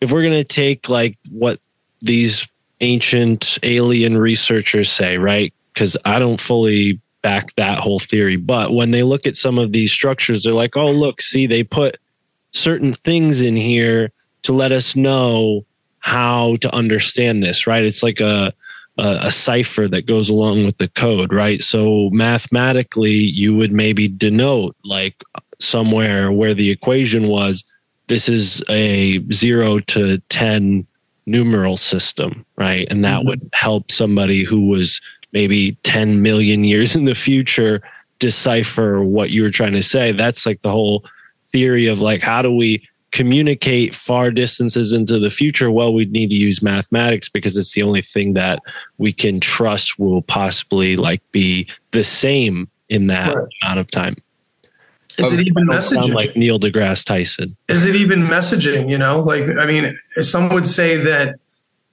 if we're gonna take like what these ancient alien researchers say right because i don't fully back that whole theory but when they look at some of these structures they're like oh look see they put certain things in here to let us know how to understand this right it's like a a, a cipher that goes along with the code, right? So mathematically, you would maybe denote like somewhere where the equation was this is a zero to 10 numeral system, right? And that mm-hmm. would help somebody who was maybe 10 million years in the future decipher what you were trying to say. That's like the whole theory of like, how do we communicate far distances into the future? Well, we'd need to use mathematics because it's the only thing that we can trust will possibly like be the same in that Right. amount of time. Is it even messaging? like Neil deGrasse Tyson. is it even messaging you know like i mean some would say that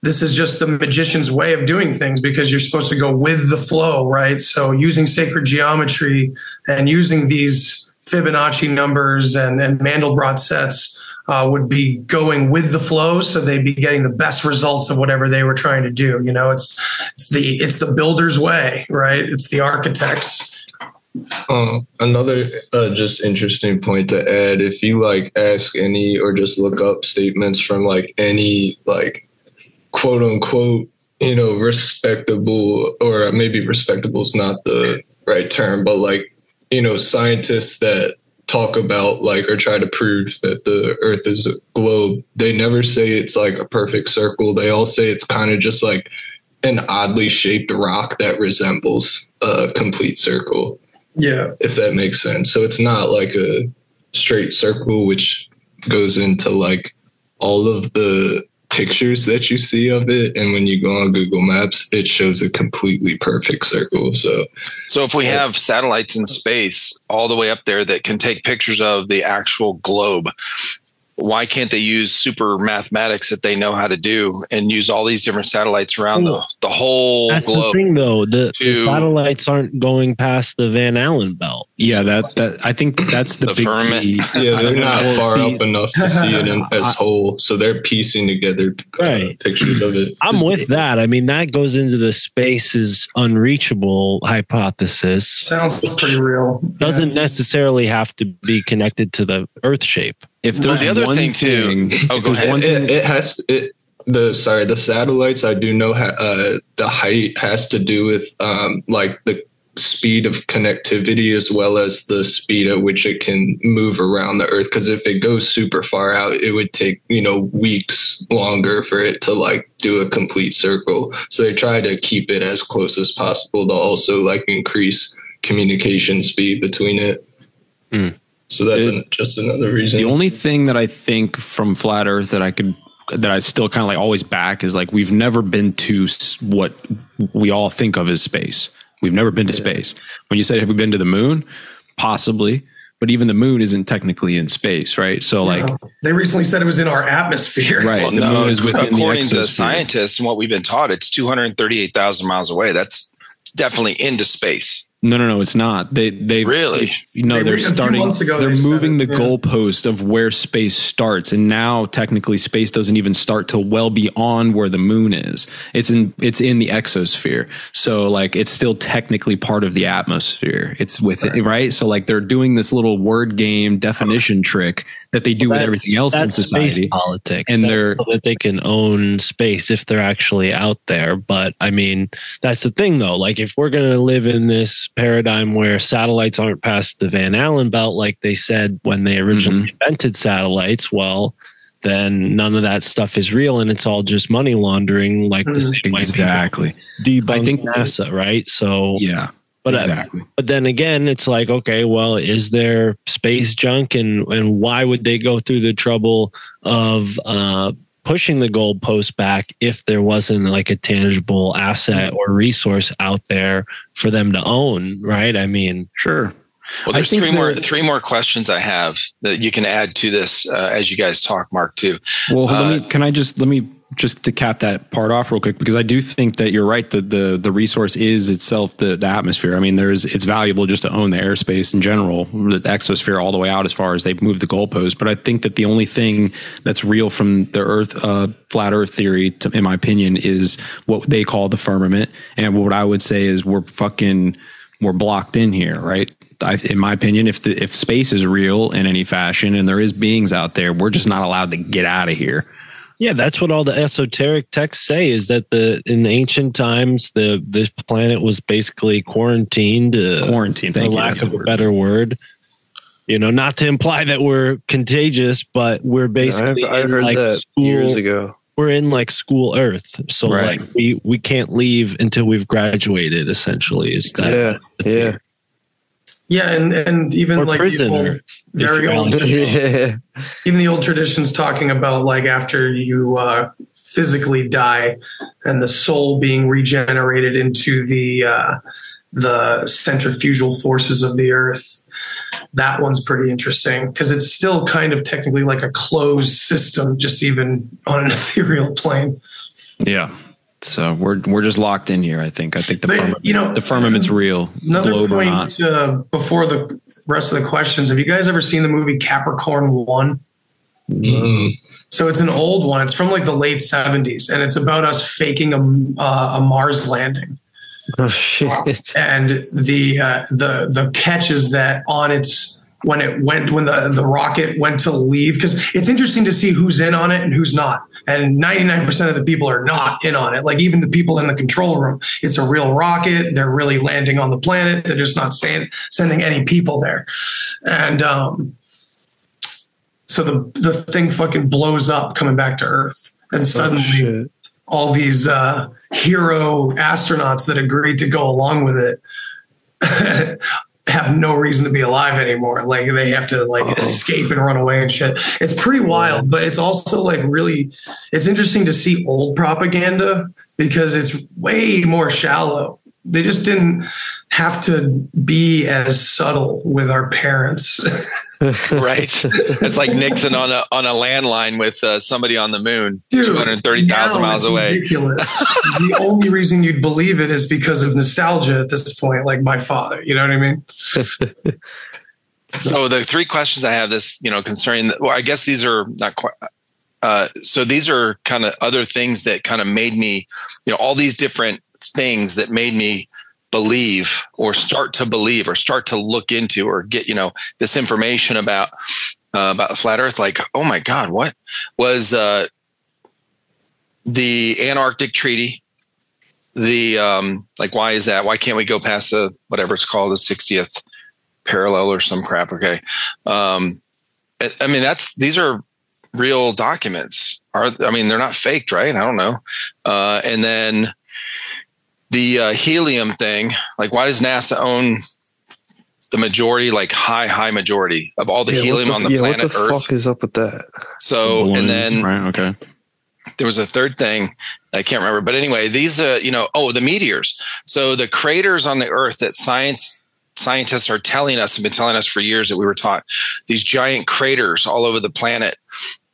this is just the magician's way of doing things because you're supposed to go with the flow right so using sacred geometry and using these fibonacci numbers and, and mandelbrot sets uh, would be going with the flow so they'd be getting the best results of whatever they were trying to do you know it's it's the it's the builder's way right it's the architects Um, another uh, just interesting point to add: if you like ask any or just look up statements from like any like quote unquote you know respectable or maybe respectable is not the right term, but like you know scientists that talk about like or try to prove that the Earth is a globe, they never say it's like a perfect circle. They all say it's kind of just like an oddly shaped rock that resembles a complete circle Yeah. if that makes sense. So it's not like a straight circle, which goes into like all of the pictures that you see of it. And when you go on Google Maps, it shows a completely perfect circle. So So if we have satellites in space all the way up there that can take pictures of the actual globe, why can't they use super mathematics that they know how to do and use all these different satellites around the, the whole That's the globe? thing, though. The, the satellites aren't going past the Van Allen belt. Yeah, that that I think that's the, The big firmament. key. <laughs> yeah, they're not Well, far see- up enough to see it in, <laughs> as whole. So they're piecing together uh, Right. pictures of it. I'm with that. I mean, that goes into the space is unreachable hypothesis. Sounds pretty real. Doesn't Yeah. necessarily have to be connected to the Earth shape. If Well, there's the other one thing, too- thing- Oh, go ahead. one it, thing- it has it the sorry the satellites i do know ha, uh, the height has to do with um, like the speed of connectivity as well as the speed at which it can move around the earth because if it goes super far out it would take you know weeks longer for it to like do a complete circle so they try to keep it as close as possible to also like increase communication speed between it Hmm. So that's It- an, just another reason The only thing that I think from flat Earth that I could that I still kind of like always back is like we've never been to what we all think of as space. We've never been to space. When you say have we been to the moon? Possibly, but even the moon isn't technically in space, right? So like they recently said it was in our atmosphere. right, Well, the no, moon is within the according to scientists and what we've been taught, it's 238,000 miles away. That's definitely into space. No, no, no, it's not. They they Really? you know They- they're starting. ago they're they said moving it, the yeah. goalpost of where space starts, and now technically space doesn't even start till well beyond where the moon is. It's in it's in the exosphere, so like it's still technically part of the atmosphere. It's with it, right? So like they're doing this little word game definition trick that they do with everything else in society. politics, And That's they're- so that they can own space if they're actually out there. But I mean, that's the thing, though. Like, if we're going to live in this paradigm where satellites aren't past the Van Allen belt, like they said when they originally invented satellites, well, then none of that stuff is real, and it's all just money laundering, like the same way Exactly. debunk I think- NASA, right? So, Yeah. but uh, exactly. but then again, it's like, okay, well, is there space junk, and and why would they go through the trouble of uh, pushing the goalpost back if there wasn't like a tangible asset or resource out there for them to own, right? I mean, Sure. Well, there's three more three more questions I have that you can add to this uh, as you guys talk, Mark. Too. Well, Uh, let me, can I just let me just to cap that part off real quick because I do think that you're right. The the the resource is itself the, the atmosphere. I mean, there's it's valuable just to own the airspace in general, the exosphere all the way out as far as they've moved the goalpost. But I think that the only thing that's real from the Earth uh, flat Earth theory, to, in my opinion, is what they call the firmament, and what I would say is we're fucking we're blocked in here, right? I, in my opinion, if the if space is real in any fashion and there is beings out there, we're just not allowed to get out of here. Yeah, that's what all the esoteric texts say is that the in the ancient times the this planet was basically quarantined. Uh, Quarantine, for thank you. lack of a word. better word. You know, not to imply that we're contagious, but we're I've, basically I've heard like that school. years ago. We're in like school Earth, so Right. like we we can't leave until we've graduated. Essentially, is that Yeah, the yeah. Theory? Yeah, and and even or like prison the old, very old, <laughs> yeah. even the old traditions talking about like after you uh, physically die and the soul being regenerated into the uh, the centrifugal forces of the earth. That one's pretty interesting because it's still kind of technically like a closed system, just even on an <laughs> ethereal plane. Yeah. So we're we're just locked in here. I think. I think the But, firmament, you know, the firmament's real, Another globe or not. point uh, before the rest of the questions. Have you guys ever seen the movie Capricorn One? Mm. So it's an old one. It's from like the late seventies, and it's about us faking a, uh, a Mars landing. Oh shit! and the uh, the the catch is that on its when it went when the the rocket went to leave because it's interesting to see who's in on it and who's not and 99% of the people are not in on it. Like even the people in the control room it's a real rocket. They're really landing on the planet. They're just not saying, sending any people there. And um so the the thing fucking blows up coming back to earth. And suddenly Oh, all these uh, hero astronauts that agreed to go along with it <laughs> have no reason to be alive anymore. Like they have to like Uh-oh. escape and run away and shit. It's pretty wild, but it's also like really it's interesting to see old propaganda because it's way more shallow. They just didn't have to be as subtle with our parents. <laughs> right? It's like Nixon on a on a landline with uh, somebody on the moon, two hundred thirty thousand miles away. Ridiculous. <laughs> the only reason you'd believe it is because of nostalgia at this point, like my father. You know what I mean? So the three questions I have this, you know, concerning. Well, I guess these are not quite. Uh, so these are kind of other things that kind of made me, you know, all these different things that made me believe or start to believe or start to look into or get, you know, this information about uh, about the flat Earth. Like, oh my God, what was uh, the Antarctic Treaty? The um, like, why is that? Why can't we go past the whatever it's called, the 60th parallel or some crap? Okay, um, I, I mean that's these are real documents. Are I mean they're not faked, right? I don't know. Uh, and then the uh, helium thing, like, why does NASA own the majority, like high, high majority of all the Yeah, what helium on the yeah, planet what the Earth? fuck is up with that? So, and then right, okay. there was a third thing I can't remember, but anyway, these uh, you know, oh, the meteors. So the craters on the Earth that science scientists are telling us have been telling us for years that we were taught these giant craters all over the planet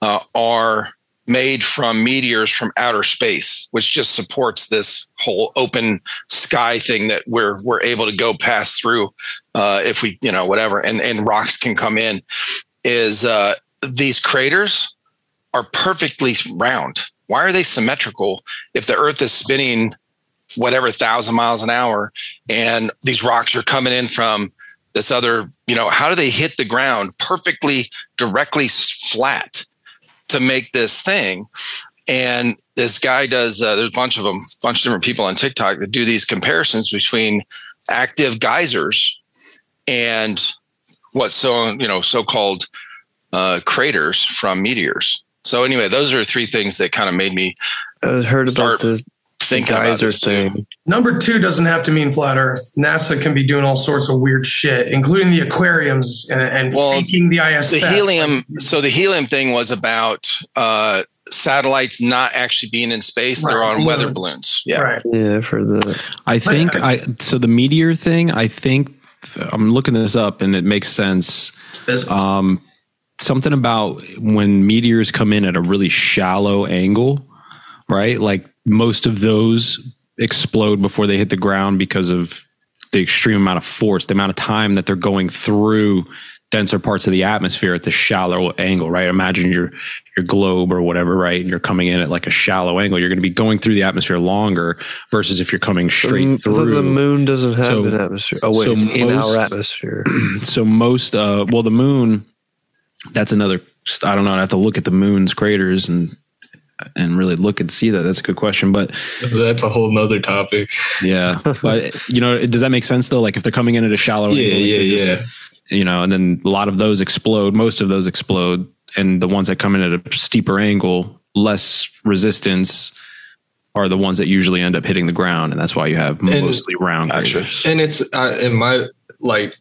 uh, are made from meteors from outer space, which just supports this whole open sky thing that we're we're able to go pass through uh, if we you know whatever, and and rocks can come in. Is uh, these craters are perfectly round. Why are they symmetrical if the Earth is spinning whatever thousand miles an hour and these rocks are coming in from this other, you know, how do they hit the ground perfectly directly flat to make this thing? And this guy does, uh, there's a bunch of them, a bunch of different people on TikTok that do these comparisons between active geysers and what so, you know, so called uh, craters from meteors. So anyway, those are three things that kind of made me I heard about the thinking about are this too. Number two doesn't have to mean flat Earth. NASA can be doing all sorts of weird shit, including the aquariums and, and Well, faking the ISS. the helium so the helium thing was about uh satellites not actually being in space they're Right, on weather balloons. balloons yeah Right. Yeah, For the. I think I- I so the meteor thing. I think I'm looking this up and it makes sense. Physics. Um, something about when meteors come in at a really shallow angle, right? Like most of those explode before they hit the ground because of the extreme amount of force, the amount of time that they're going through denser parts of the atmosphere at the shallow angle, right? Imagine your your globe or whatever, right? And you're coming in at like a shallow angle. You're going to be going through the atmosphere longer versus if you're coming straight the, through. the moon doesn't have So- an atmosphere. Oh wait, so it's in most- our atmosphere. <clears throat> so most uh well the moon that's another i don't know i have to look at the moon's craters and and really look and see that that's a good question but That's a whole nother topic. yeah <laughs> but you know does that make sense though like if they're coming in at a shallow Yeah, angle, yeah, they just- yeah. you know and then a lot of those explode most of those explode and the ones that come in at a steeper angle less resistance are the ones that usually end up hitting the ground and that's why you have mostly round Gotcha. and it's uh, in my like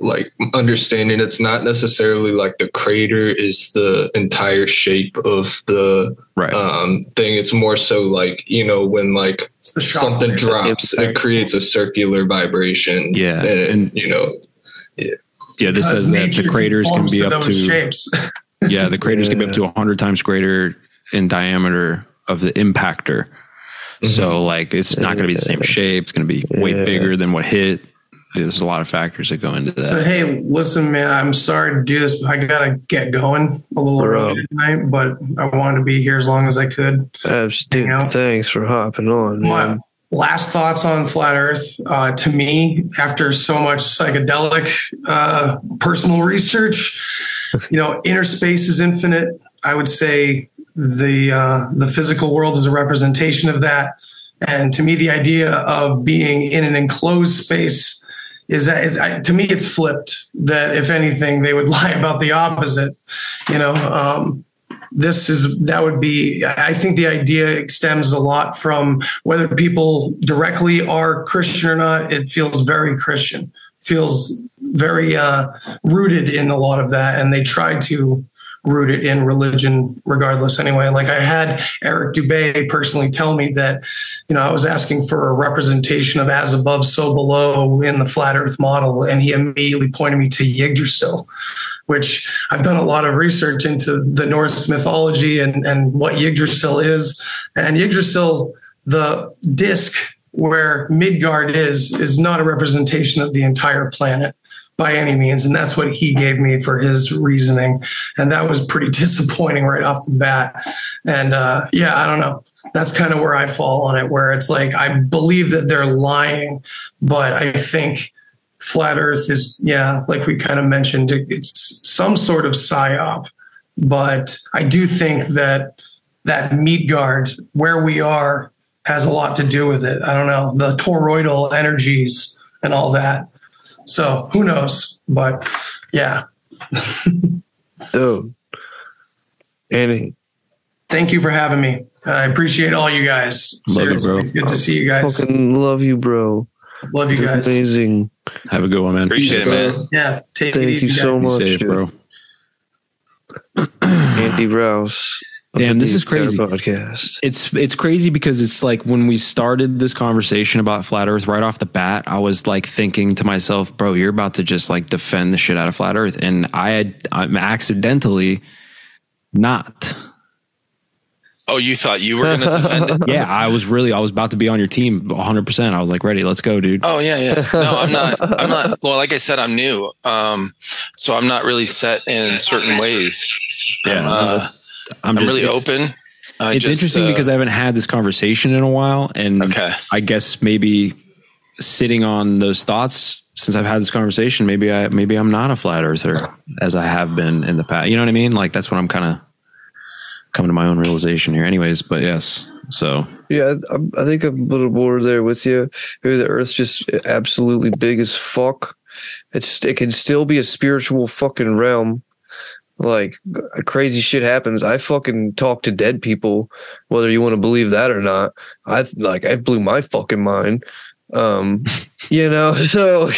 like understanding it's not necessarily like the crater is the entire shape of the right um thing it's more so like you know when like It's the shock something drops it creates a circular vibration Yeah, and, and- you know yeah yeah. this says that the craters can be up to shapes. <laughs> Yeah, the craters can be up Yeah. to 100 times greater in diameter of the impactor. So, like, it's not going to be the same shape. It's going to be way bigger than what hit. There's a lot of factors that go into So that. hey, listen, man, I'm sorry to do this, but I gotta get going a little Bro. early tonight. But I wanted to be here as long as I could. Uh, dude, You know? thanks for hopping on, My man. last thoughts on flat Earth. Uh, to me, after so much psychedelic uh, personal research, <laughs> you know, inner space is infinite. I would say the uh, the physical world is a representation of that. And to me, the idea of being in an enclosed space is that is, I, to me it's flipped. That if anything, they would <laughs> lie about the opposite. You know, um, this is that would be. I think the idea stems a lot from whether people directly are Christian or not. It feels very Christian. Feels very uh, rooted in a lot of that, and they try to rooted in religion regardless anyway. Like i had eric dubay personally tell me that you know i was asking for a representation of as above so below in the flat earth model and he immediately pointed me to yggdrasil which i've done a lot of research into the norse mythology and, and what yggdrasil is. And yggdrasil the disc where midgard is is not a representation of the entire planet by any means. And that's what he gave me for his reasoning. And that was pretty <laughs> disappointing right off the bat. And uh, yeah, I don't know. That's kind of where I fall on it, where it's like, I believe that they're lying, but I think flat earth is, yeah, like we kind of mentioned, it's some sort of psyop. But I do think that that Midgard, where we are, has a lot to do with it. I don't know, the toroidal energies and all that. So who knows? But yeah. <laughs> Dude. Andy. Thank you for having me. I appreciate all you guys. Love it, Seriously, bro. Good to see you guys. Fucking love you, bro. Love you guys. Amazing. Have a good one, man. Appreciate it, man. Yeah. Take it Thank easy, you so much, Safe, bro. Andy Rouse. Of Damn, this is crazy. Podcast. It's it's crazy because it's like when we started this conversation about flat Earth right off the bat, I was like thinking to myself, "Bro, you're about to just like defend the shit out of flat Earth," and I had I'm accidentally not. Oh, you thought you were going to defend it? <laughs> Yeah, I was really I was about to be on your team 100. percent I was like, "Ready, let's go, dude." Oh yeah, yeah. No, I'm not. I'm not. Well, like I said, I'm new, um, so I'm not really set in certain ways. Yeah, uh, I'm, I'm just- really it's- open. I it's just, interesting uh, because I haven't had this conversation in a while, and Okay. I guess maybe sitting on those thoughts since I've had this conversation, maybe I maybe I'm not a flat earther as I have been in the past. You know what I mean? Like that's what I'm kind of coming to my own realization here. Anyways, but yes, so Yeah, I, I think I'm a little more there with you. Maybe the Earth's just absolutely big as fuck. It's it can still be a spiritual fucking realm. Like crazy shit happens. I fucking talk to dead people, whether you want to believe that or not. I like I blew my fucking mind. Um, <laughs> you know, <laughs> so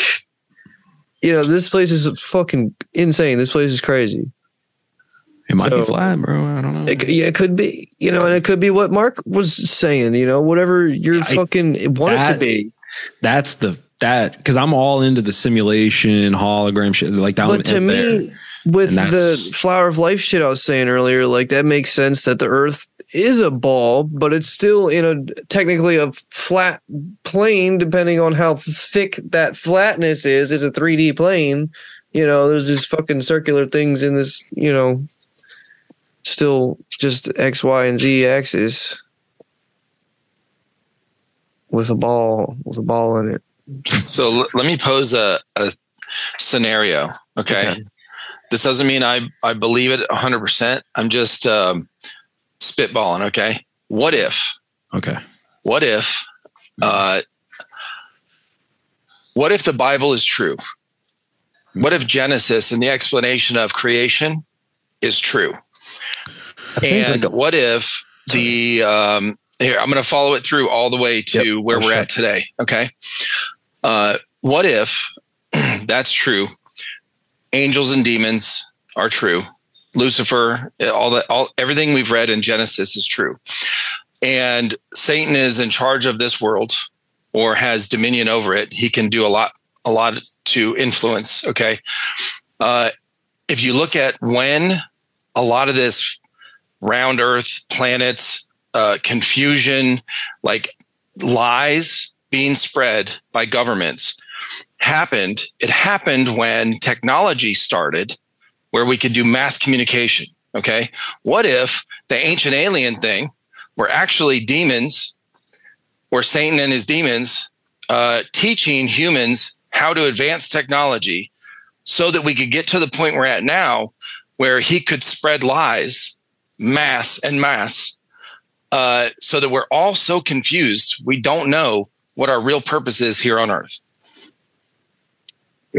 you know this place is fucking insane. This place is crazy. it might be flat, bro. I don't know. It, yeah, it could be, you know, and it could be what Mark was saying, you know, whatever you're I- fucking want it that- to be. That's the that because I'm all into the simulation and hologram shit. Like that. But to me, there. With the flower of life shit I was saying earlier, like that makes sense that the Earth is a ball, but it's still in a technically a flat plane, depending on how thick that flatness is. It's a 3D plane. You know, there's these fucking circular things in this, you know, still just X, Y, and Z axis with a ball, with a ball in it. So l- let me pose a, a scenario. Okay? Okay. This doesn't mean I, I believe it 100%. I'm just um, spitballing. Okay. What if, okay. what if, uh, what if the Bible is true? What if Genesis and the explanation of creation is true? And what if the um, here I'm going to follow it through all the way to Yep, where we're sure. at today. Okay, uh, what if <clears throat> that's true? Angels and demons are true. Lucifer, all that, all everything we've read in Genesis is true, and Satan is in charge of this world or has dominion over it. He can do a lot, a lot to influence. Okay, uh, if you look at when a lot of this round Earth, planets, uh, confusion, like lies being spread by governments happened. It happened when technology started, where we could do mass communication. Okay. What if the ancient alien thing were actually demons or Satan and his demons uh, teaching humans how to advance technology so that we could get to the point we're at now where he could spread lies mass and mass uh, so that we're all so confused we don't know what our real purpose is here on earth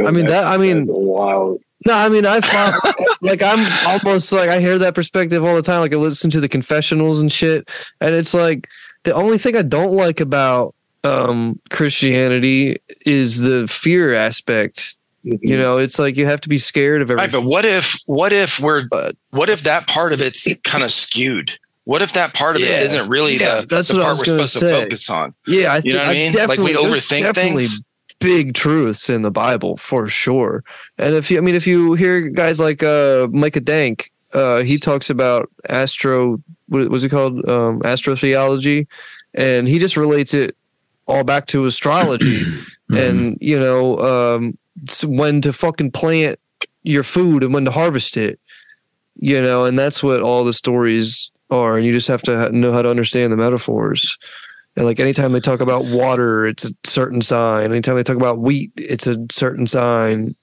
I mean, that- I mean- that's wild. No, I mean I thought <laughs> like I'm almost like I hear that perspective all the time. Like I listen to the confessionals and shit, and it's like the only thing I don't like about um Christianity is the fear aspect. You know, it's like you have to be scared of right everything. but what if what if we're But what if that part of it's kind of skewed what if that part of Yeah. it isn't really Yeah, the, that's the what I part was we're supposed say. to focus on yeah, I You know what I mean? Like, we overthink things. Big truths in the Bible for sure. And if you, I mean, if you hear guys like uh, Micah Dank, uh, he talks about astro. What was it called? Um, astrotheology, and he just relates it all back to astrology, <clears throat> and you know um, when to fucking plant your food and when to harvest it. You know, and that's what all the stories are, and you just have to know how to understand the metaphors. And like anytime they talk about water, it's a certain sign. Anytime they talk about wheat, it's a certain sign.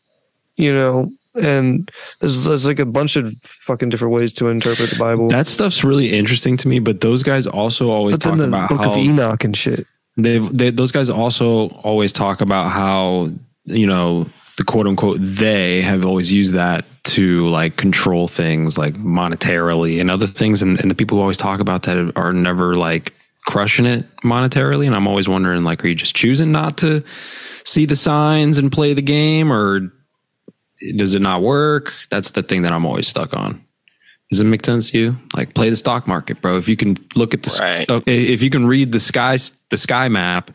You know, and there's, there's like a bunch of fucking different ways to interpret the Bible. That stuff's really interesting to me, but those guys also always but talk the about Book how of Enoch and shit. they, they those guys also always talk about how you know the quote unquote they have always used that to like control things like monetarily and other things and, and the people who always talk about that are never like crushing it monetarily and i'm always wondering like are you just choosing not to see the signs and play the game or does it not work that's the thing that i'm always stuck on does it make sense to you? Like play the stock market, bro. If you can look at the Right. Oh, stock- if you can read the sky the sky map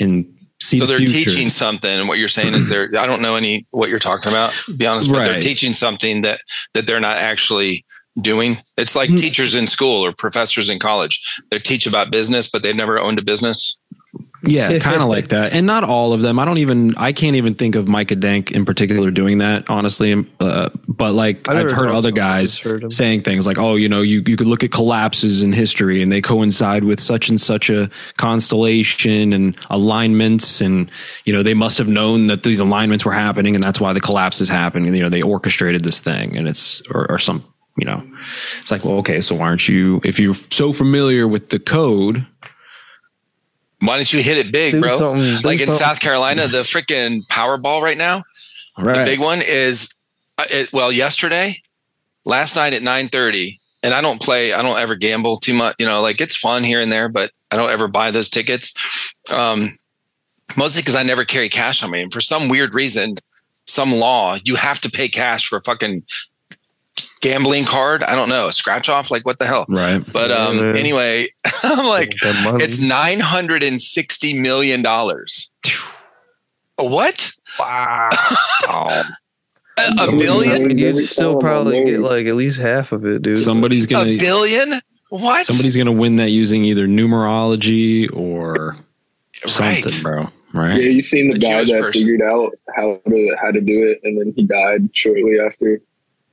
and see so the they're future. teaching something and what you're saying is they're i don't know any what you're talking about to be honest but they're teaching something that that they're not actually doing it's like Mm. teachers in school or professors in college they teach about business but they've never owned a business Yeah, <laughs> kind of like that. And not all of them. I don't even. I can't even think of Micah Dank in particular doing that. Honestly, uh, but like I I've heard other to him, I guys heard saying things like, "Oh, you know, you you could look at collapses in history, and they coincide with such and such a constellation and alignments, and you know, they must have known that these alignments were happening, and that's why the collapses happened. And you know, they orchestrated this thing, and it's or, or some." You know, it's like, well, okay, so why aren't you, if you're so familiar with the code, why don't you hit it big bro something- like in something. south carolina the freaking powerball right now right? the big one is uh, it, well yesterday last night at 9.30 and i don't play i don't ever gamble too much you know like it's fun here and there but i don't ever buy those tickets um, mostly because i never carry cash on me and for some weird reason some law you have to pay cash for a fucking gambling card i don't know a scratch off like what the hell right. but um Yeah. anyway <laughs> i'm like it's 960 million dollars what wow. a, <laughs> a billion You'd still probably get like at least half of it, dude. Somebody's gonna a billion what somebody's gonna win that using either numerology or something, right bro. Right? Yeah, you seen the, The guy Jewish that person. figured out how to how to do it, and then he died shortly after.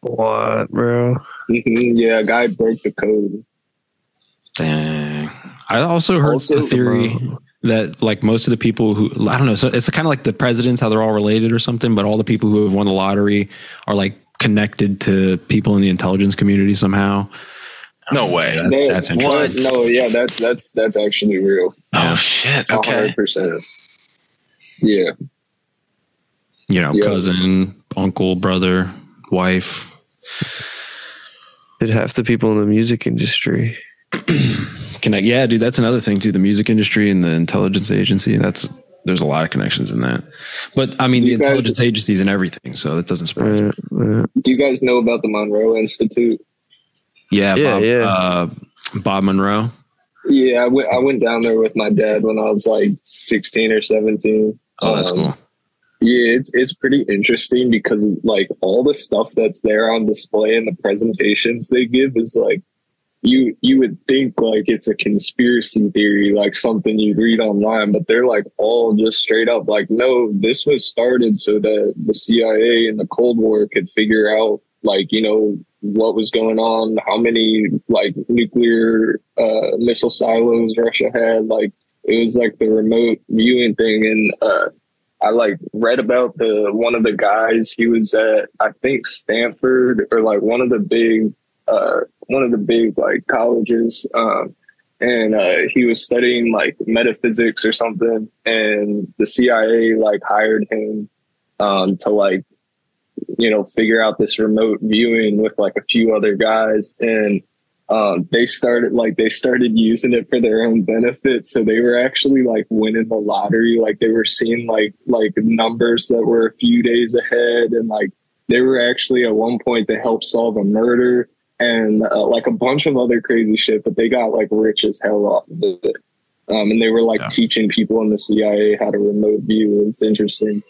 What, bro? Mhm, Yeah, a guy broke the code. Dang. I also heard Also, the theory that like most of the people who I don't know, so it's kind of like the presidents how they're all related or something, but all the people who have won the lottery are like connected to people in the intelligence community somehow. no way That- That- that's that- interesting. No, yeah, that's that's that's actually real. oh shit okay hundred percent. Yeah, You know, Yeah. cousin, uncle, brother, wife. Did half the people in the music industry. <clears throat> Connect. Yeah, dude, that's another thing too. The music industry and the intelligence agency. That's there's a lot of connections in that. But I mean, the You guys- intelligence agencies and everything. So that doesn't surprise me. Uh, uh, do you guys know about the Monroe Institute? Yeah, Yeah, Bob, yeah. Uh, Bob Monroe. Yeah, I went. I went down there with my dad when I was like sixteen or seventeen. Oh, that's Um, cool. Yeah, it's it's pretty interesting because like all the stuff that's there on display and the presentations they give is like you you would think like it's a conspiracy theory, like something you'd read online, but they're like all just straight up like, no, this was started so that the CIA and the Cold War could figure out like, you know, what was going on, how many like nuclear uh, missile silos Russia had, like it was like the remote viewing thing, and uh, I like read about the one of the guys. He was at I think Stanford or like one of the big uh, one of the big like colleges. Um, and uh, he was studying like metaphysics or something and the cia like hired him um, to like you know figure out this remote viewing with like a few other guys and um, they started like they started using it for their own benefit. So they were actually like winning the lottery. Like they were seeing like like numbers that were a few days ahead. And like they were actually at one point to help solve a murder and uh, like a bunch of other crazy shit but they got like rich as hell off of it. Um, and they were like Yeah. teaching people in the cia how to remote view. It's interesting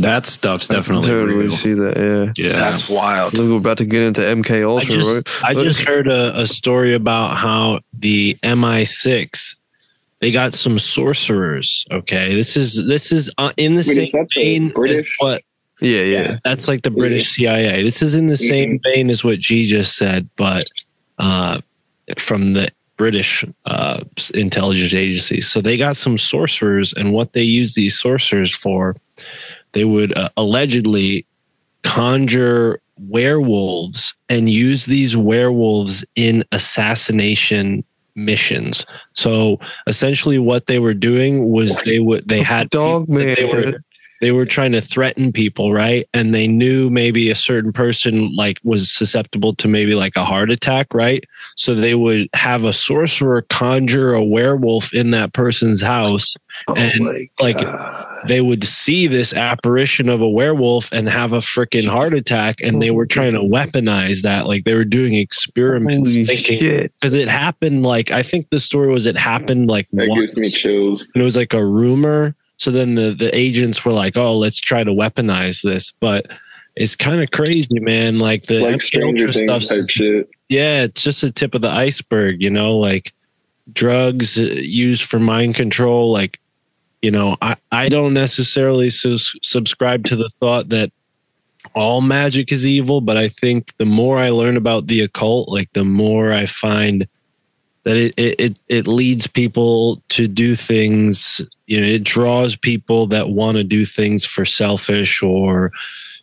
That stuff's definitely totally real. see that. Yeah. Yeah. That's wild. Look, we're about to get into MK I Ultra, just, right? I just heard a, a story about how the MI6 they got some sorcerers. Okay, this is this is uh, in the Wait, same that the vein as British? what yeah, yeah. that's like the British CIA. This is in the same vein as what G just said, but uh, from the British uh, intelligence agencies. So they got some sorcerers, and what they use these sorcerers for, they would uh, allegedly conjure werewolves and use these werewolves in assassination missions. So essentially, what they were doing was they would they had Dog man. They were, they were trying to threaten people, right? And they knew maybe a certain person like was susceptible to maybe like a heart attack, right? So they would have a sorcerer conjure a werewolf in that person's house and like they would see this apparition of a werewolf and have a freaking heart attack and they were trying to weaponize that. Like they were doing experiments Holy thinking because it happened like i think the story was it happened like that once gives me chills. And it was like a rumor so then the the agents were like oh let's try to weaponize this but it's kind of crazy man like the like stranger Ultra things stuff's- type shit yeah, it's just the tip of the iceberg, you know, like drugs uh, used for mind control. Like, you know, I, I don't necessarily sus- subscribe to the thought that all magic is evil, but I think the more I learn about the occult, like the more I find that it, it, it, leads people to do things, you know, it draws people that want to do things for selfish or,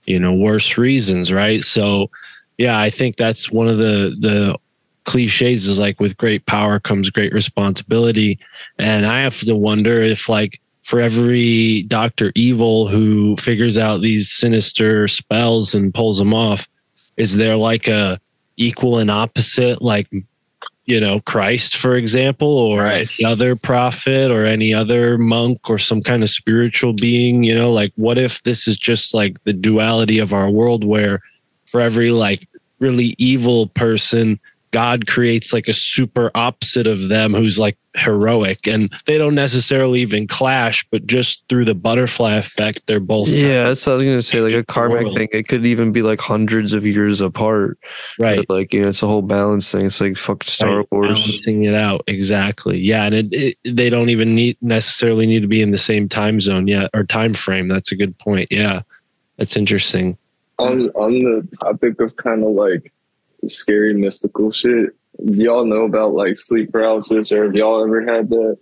you know, worse reasons, right? So, yeah, I think that's one of the the cliches is like with great power comes great responsibility, and I have to wonder if like for every Doctor Evil who figures out these sinister spells and pulls them off, is there like a equal and opposite like you know Christ for example or Right. any other prophet or any other monk or some kind of spiritual being you know like what if this is just like the duality of our world where for every like really evil person god creates like a super opposite of them who's like heroic and they don't necessarily even clash but just through the butterfly effect they're both Yeah, that's what I was gonna say. Like a karmic world. thing, it could even be like hundreds of years apart. right But like you know, it's a whole balance thing. It's like fuck Star Right, Wars. balancing it out exactly yeah and it, it, they don't even need necessarily need to be in the same time zone yet or time frame that's a good point yeah that's interesting on on the topic of kind of like scary mystical shit y'all know about like sleep paralysis or have y'all ever had that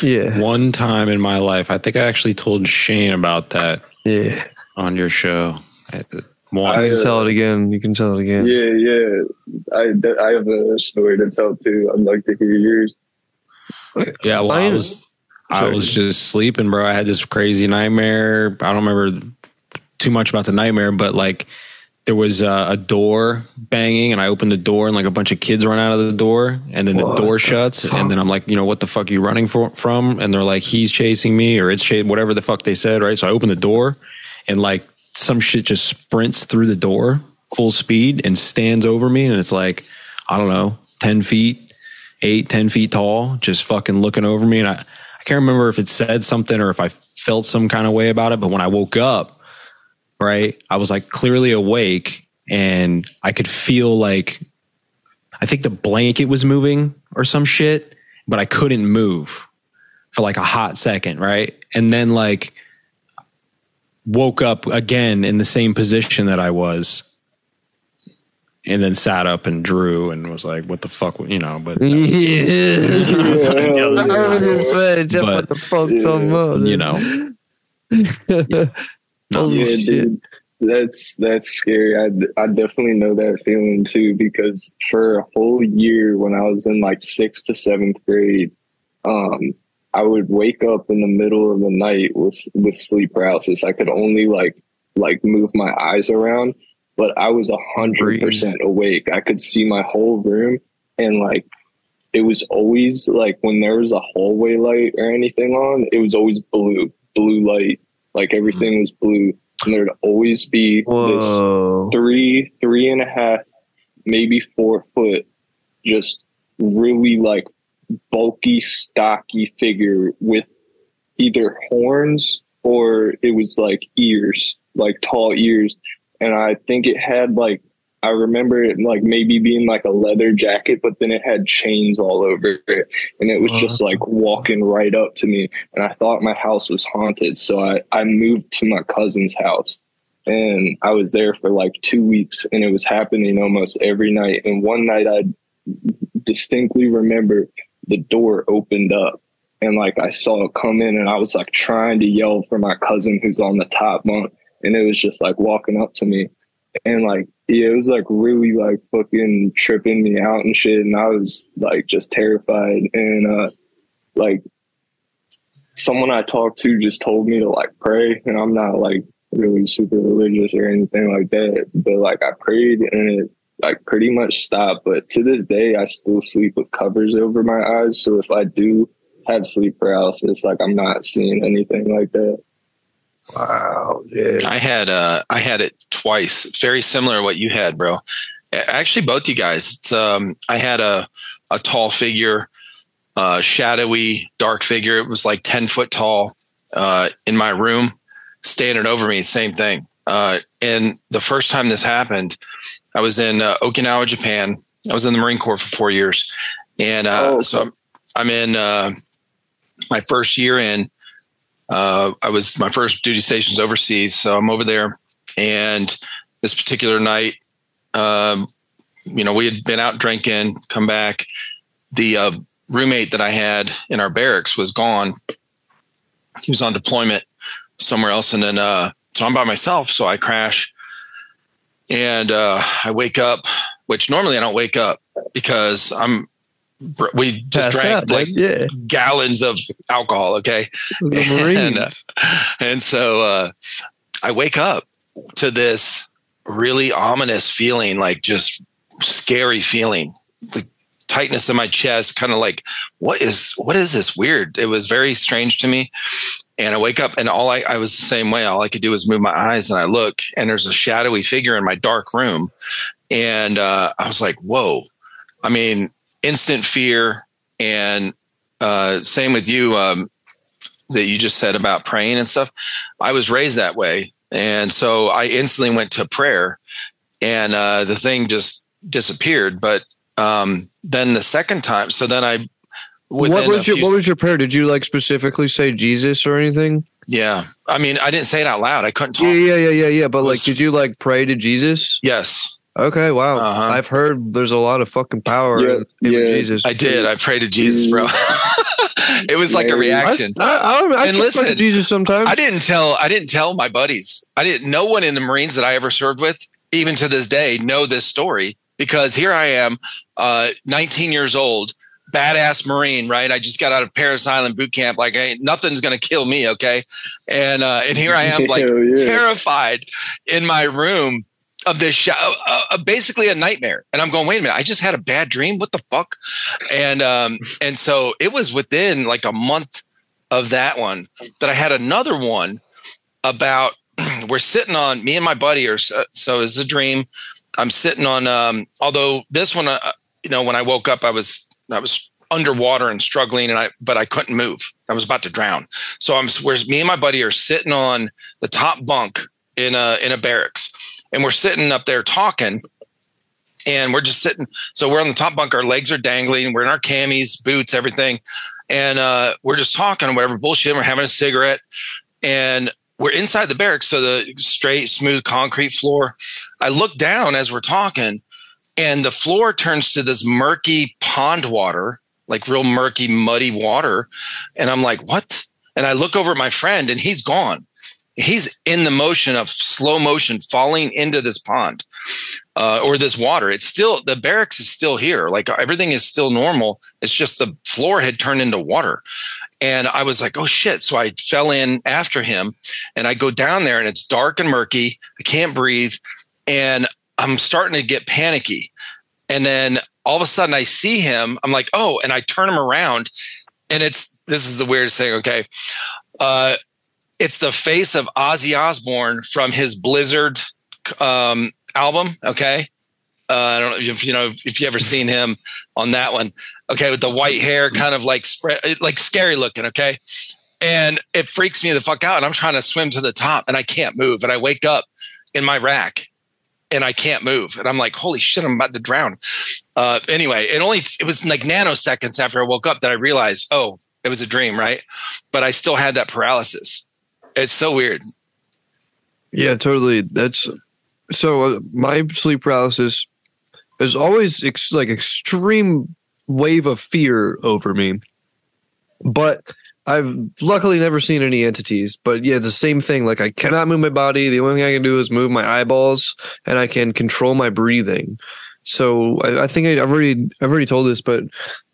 Yeah, One time in my life, I think I actually told Shane about that yeah. on your show. I- You Once. can tell it again. You can tell it again. yeah yeah i i have a story to tell too i'd like to hear yours Yeah, well, I Mine- was I was just sleeping, bro. I had this crazy nightmare. I don't remember too much about the nightmare, but like there was a, a door banging, and I opened the door, and like a bunch of kids run out of the door, and then What the door the shuts, and then I'm like, you know, what the fuck are you running for, from? And they're like, he's chasing me, or it's chasing whatever the fuck they said, right? So I open the door, and like some shit just sprints through the door full speed and stands over me, and it's like I don't know, ten feet eight, ten feet tall, just fucking looking over me. And I, I can't remember if it said something or if I felt some kind of way about it. But when I woke up, right, I was like clearly awake and I could feel like, I think the blanket was moving or some shit, but I couldn't move for like a hot second, right? And then like woke up again in the same position that I was. and then sat up and drew and was like, "What the fuck?" You know, but <laughs> Yeah. Yeah. I was just saying, what the fuck talking about, you dude. know, <laughs> Holy yeah, shit. dude. That's that's scary. I, I definitely know that feeling too because for a whole year when I was in like sixth to seventh grade, um, I would wake up in the middle of the night with with sleep paralysis. I could only like like move my eyes around, but I was a hundred percent awake. I could see my whole room and like it was always like when there was a hallway light or anything on, it was always blue, blue light. Like hmm. everything was blue. And there'd always be this three, three and a half, maybe four foot, just really like bulky, stocky figure with either horns or it was like ears, like tall ears. And I think it had like, I remember it like maybe being like a leather jacket, but then it had chains all over it. And it was uh-huh. just like walking right up to me. And I thought my house was haunted. So I, I moved to my cousin's house and I was there for like two weeks and it was happening almost every night. And one night I distinctly remember the door opened up and like I saw it come in and I was like trying to yell for my cousin who's on the top bunk and it was just like walking up to me and like yeah, it was like really like fucking tripping me out and shit and I was like just terrified. And uh like someone I talked to just told me to like pray and I'm not like really super religious or anything like that but like I prayed and it like pretty much stopped. But to this day I still sleep with covers over my eyes so if I do have sleep paralysis like I'm not seeing anything like that Wow, dude. I had uh I had it twice. Very similar to what you had, bro. Actually, both you guys. It's, um, I had a a tall figure, uh, shadowy, dark figure. It was like ten foot tall, uh, in my room, standing over me. Same thing. Uh, and the first time this happened, I was in uh, Okinawa, Japan. I was in the Marine Corps for four years, and uh, Oh, so I'm, I'm in uh, my first year in uh, I was my first duty stations overseas, so I'm over there. And this particular night, um, you know, we had been out drinking, come back. The uh, roommate that I had in our barracks was gone. He was on deployment somewhere else, and then uh, so I'm by myself. So I crash, and uh, I wake up, which normally I don't wake up because I'm. We just drank out, like yeah. gallons of alcohol. Okay, <laughs> and, uh, and so uh, I wake up to this really ominous feeling, like just scary feeling, the tightness in my chest, kind of like what is what is this weird? It was very strange to me. And I wake up and all I, I was the same way. All I could do was move my eyes and I look and there's a shadowy figure in my dark room. And uh, I was like, whoa. I mean, instant fear. And uh, same with you, um, that you just said about praying and stuff. I was raised that way. And so I instantly went to prayer and uh, the thing just disappeared. But um, then the second time, so then I, What was your few- What was your prayer? Did you like specifically say Jesus or anything? yeah. I mean, I didn't say it out loud. I couldn't talk. Yeah, yeah, yeah, yeah, yeah. But like, did you like pray to Jesus? Yes, Okay, wow. Uh-huh. I've heard there's a lot of fucking power Yeah, in the yeah. Jesus. I did. I prayed to Jesus, bro. <laughs> it was like a Yeah, I, reaction. I, I, I And can to listen, Jesus sometimes. I didn't tell I didn't tell my buddies. I didn't no one in the Marines that I ever served with, even to this day, know this story because here I am, uh, 19 years old, badass Marine, right? I just got out of Parris Island boot camp. Like ain't nothing's gonna kill me, okay? And uh, and here I am, like <laughs> yeah. terrified in my room of this show, uh, uh, basically a nightmare. And I'm going, wait a minute, I just had a bad dream. What the fuck? And um, and so it was within like a month of that one that I had another one about <clears throat> we're sitting on me and my buddy or so, so it's a dream. I'm sitting on um, although this one, uh, you know, when I woke up, I was I was underwater and struggling, and I but I couldn't move. I was about to drown. So I'm where me and my buddy are sitting on the top bunk in a in a barracks, and we're sitting up there talking. And we're just sitting. So we're on the top bunk. Our legs are dangling. We're in our camis, boots, everything and uh, we're just talking whatever bullshit. We're having a cigarette, and we're inside the barracks, so the straight, smooth concrete floor. I look down as we're talking, and the floor turns to this murky pond water, like real murky, muddy water. And I'm like, what? And I look over at my friend and he's gone. He's in the motion of slow motion falling into this pond uh, or this water. It's still, the barracks is still here. Like everything is still normal. It's just the floor had turned into water. And I was like, oh shit. So I fell in after him and I go down there and it's dark and murky. I can't breathe. And I'm starting to get panicky. And then all of a sudden I see him. I'm like, oh, and I turn him around and it's, this is the weirdest thing. Okay. Uh, it's the face of Ozzy Osbourne from his Blizzard um, album. Okay. Uh, I don't know if you know if you ever seen him on that one. Okay, with the white hair, kind of like spread, like scary looking. Okay, and it freaks me the fuck out. And I'm trying to swim to the top, and I can't move. And I wake up in my rack, and I can't move. And I'm like, holy shit, I'm about to drown. Uh, anyway, it only it was like nanoseconds after I woke up that I realized, oh, it was a dream, right? But I still had that paralysis. It's so weird. Yeah, totally. That's so. Uh, my sleep paralysis is always ex- like extreme wave of fear over me, but I've luckily never seen any entities. But yeah, the same thing. Like I cannot move my body. The only thing I can do is move my eyeballs, and I can control my breathing. So I, I think I, I've already I've already told this, but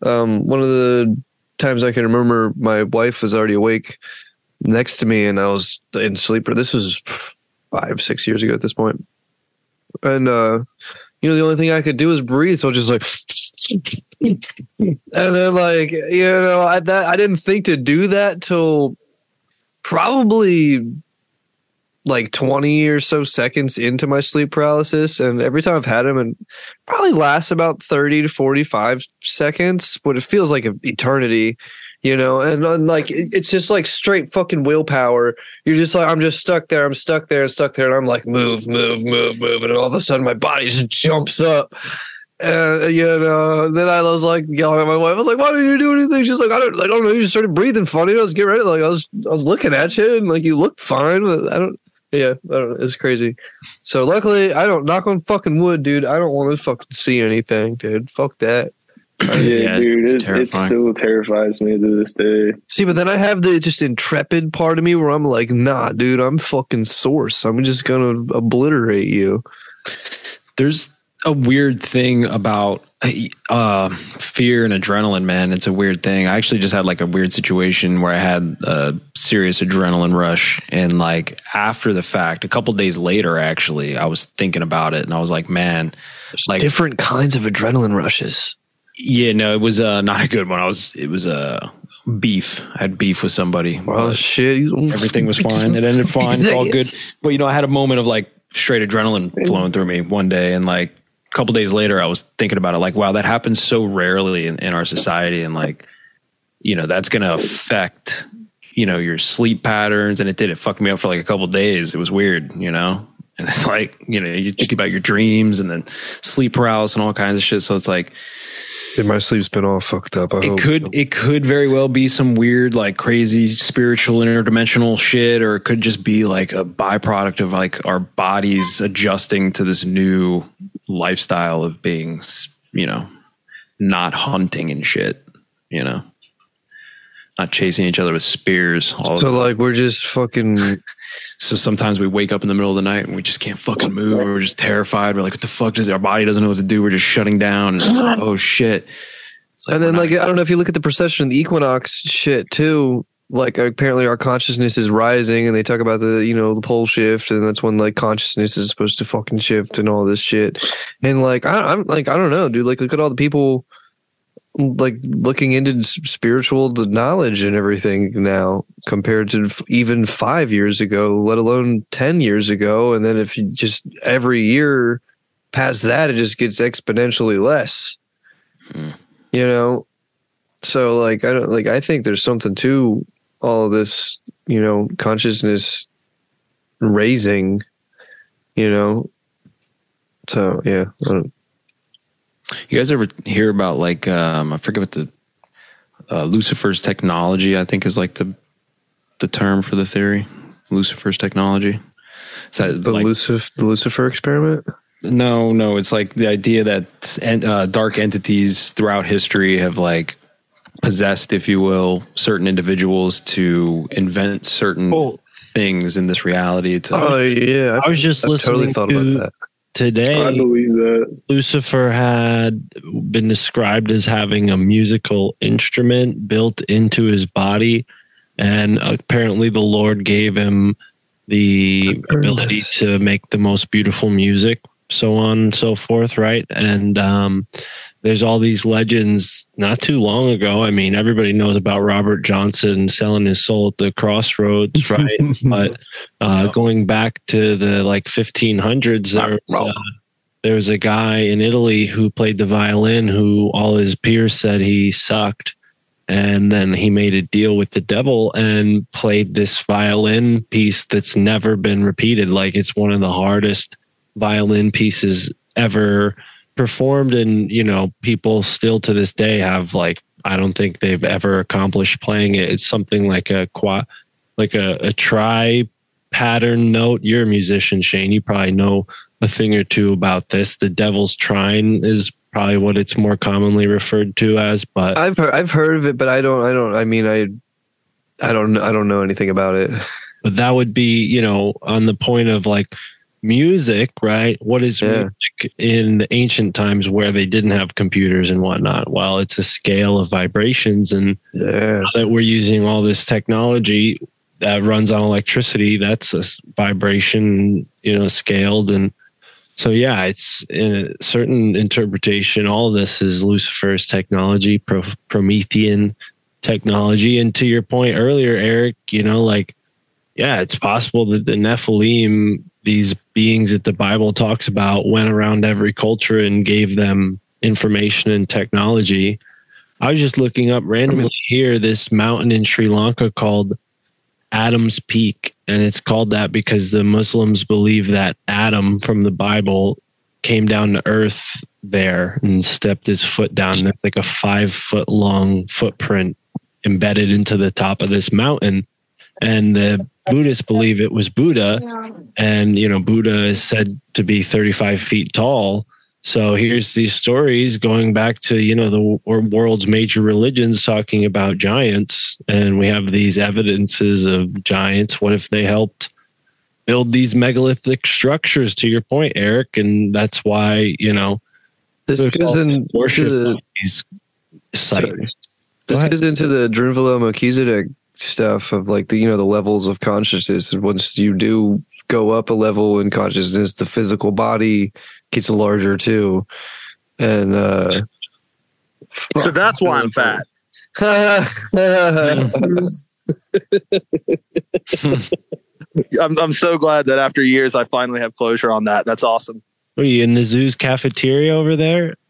um, one of the times I can remember, my wife was already awake next to me, and I was in sleep. This was five six years ago at this point, and uh, you know the only thing I could do is breathe. So I was just like, <laughs> and then like you know I that I didn't think to do that till probably like 20 or so seconds into my sleep paralysis and every time i've had them and probably lasts about 30 to 45 seconds but it feels like an eternity you know and, and like it's just like straight fucking willpower you're just like i'm just stuck there i'm stuck there and stuck there and i'm like move move move move and all of a sudden my body just jumps up and you know, then I was like yelling at my wife. I was like, "Why didn't you do anything?" She's like, "I don't, I don't know." You just started breathing funny. I was getting ready, like I was, I was looking at you, and like you look fine. I don't, yeah, I don't. It's crazy. So luckily, I don't knock on fucking wood, dude. I don't want to fucking see anything, dude. Fuck that. <clears throat> Yeah, Yeah, dude, it's it, it still terrifies me to this day. See, but then I have the just intrepid part of me where I'm like, nah, dude, I'm fucking source. I'm just gonna obliterate you. there's a weird thing about uh, fear and adrenaline, man. It's a weird thing. I actually just had like a weird situation where I had a serious adrenaline rush, and like after the fact, a couple days later, actually, I was thinking about it, and I was like, man, like Different kinds of adrenaline rushes. Yeah, no, it was uh, <laughs> not a good one. I was it was a uh, beef. I had beef with somebody. Oh shit! Everything was <laughs> fine. It ended <laughs> fine. It's all good. But you know, I had a moment of like straight adrenaline flowing through me one day, and like a couple days later, I was thinking about it. Like, wow, that happens so rarely in, in our society, and like, you know, that's going to affect you know your sleep patterns, and it did. It fucked me up for like a couple days. It was weird, you know. And it's like you know you think about your dreams and then sleep paralysis and all kinds of shit. So it's like Dude, my sleep's been all fucked up. I it hope. could it could very well be some weird like crazy spiritual interdimensional shit or it could just be like a byproduct of like our bodies adjusting to this new lifestyle of being you know not hunting and shit you know not chasing each other with spears all So like we're just fucking. So sometimes we wake up in the middle of the night and we just can't fucking move. We're just terrified. We're like, what the fuck does our body doesn't know what to do? We're just shutting down. Like, <clears throat> oh shit. It's and then like I don't know if you look at the precession, the equinox shit too. Like apparently our consciousness is rising, and they talk about the you know the pole shift, and that's when like consciousness is supposed to fucking shift and all this shit. And like I, I'm like I don't know, dude. Like look at all the people like looking into spiritual knowledge and everything now compared to even five years ago, let alone ten years ago. And then if you just every year past that, it just gets exponentially less. Hmm. You know, so like I don't like I think there's something to all of this, you know, consciousness raising, you know. So yeah, I don't, You guys ever hear about like um, I forget what the uh, Lucifer's technology? I think is like the the term for the theory. Lucifer's technology. Is that the like Lucifer the Lucifer experiment. No, no, it's like the idea that en- uh, dark entities throughout history have like possessed, if you will, certain individuals to invent certain Well- things in this reality. To Oh yeah, I was just I listening totally thought to about that. Today. I believe that. Lucifer had been described as having a musical instrument built into his body, and apparently the Lord gave him the ability this. to make the most beautiful music, so on and so forth, right? And um, there's all these legends not too long ago. I mean, everybody knows about Robert Johnson selling his soul at the crossroads, <laughs> right? but uh, going back to the like 1500s, there was, uh, there was a guy in Italy who played the violin who all his peers said he sucked. And then he made a deal with the devil and played this violin piece that's never been repeated. Like it's one of the hardest violin pieces ever performed. And, you know, people still to this day have like, I don't think they've ever accomplished playing it. It's something like a qua, like a, a tri pattern note. You're a musician, Shane. You probably know a thing or two about this. The Devil's Trine is probably what it's more commonly referred to as, but I've heard, I've heard of it, but I don't I don't I mean I I don't I don't know anything about it. but that would be, you know, on the point of like music, right? What is Yeah. music in the ancient times where they didn't have computers and whatnot? Well, it's a scale of vibrations and Yeah. now that we're using all this technology that runs on electricity, that's a vibration, you know, scaled. And so, yeah, it's in a certain interpretation. All this is Lucifer's technology, Pro- Promethean technology. And to your point earlier, Eric, you know, like, yeah, it's possible that the Nephilim, these beings that the Bible talks about, went around every culture and gave them information and technology. I was just looking up randomly here this mountain in Sri Lanka called Adam's Peak. And it's called that because the Muslims believe that Adam from the Bible came down to earth there and stepped his foot down. There's like a five foot long footprint embedded into the top of this mountain. And the Buddhists believe it was Buddha. And, you know, Buddha is said to be 35 feet tall. So here's these stories going back to, you know, the world's major religions talking about giants. And we have these evidences of giants. What if they helped build these megalithic structures, to your point, Eric? And that's why, you know, This goes called in worship the these sites. This goes into the Drunvalo Melchizedek stuff of like the you know the levels of consciousness. And once you do go up a level in consciousness, the physical body gets larger too. And uh So that's why I'm fat. <laughs> <laughs> I'm, I'm so glad that after years I finally have closure on that. That's awesome. Are you in the zoo's cafeteria over there? <laughs>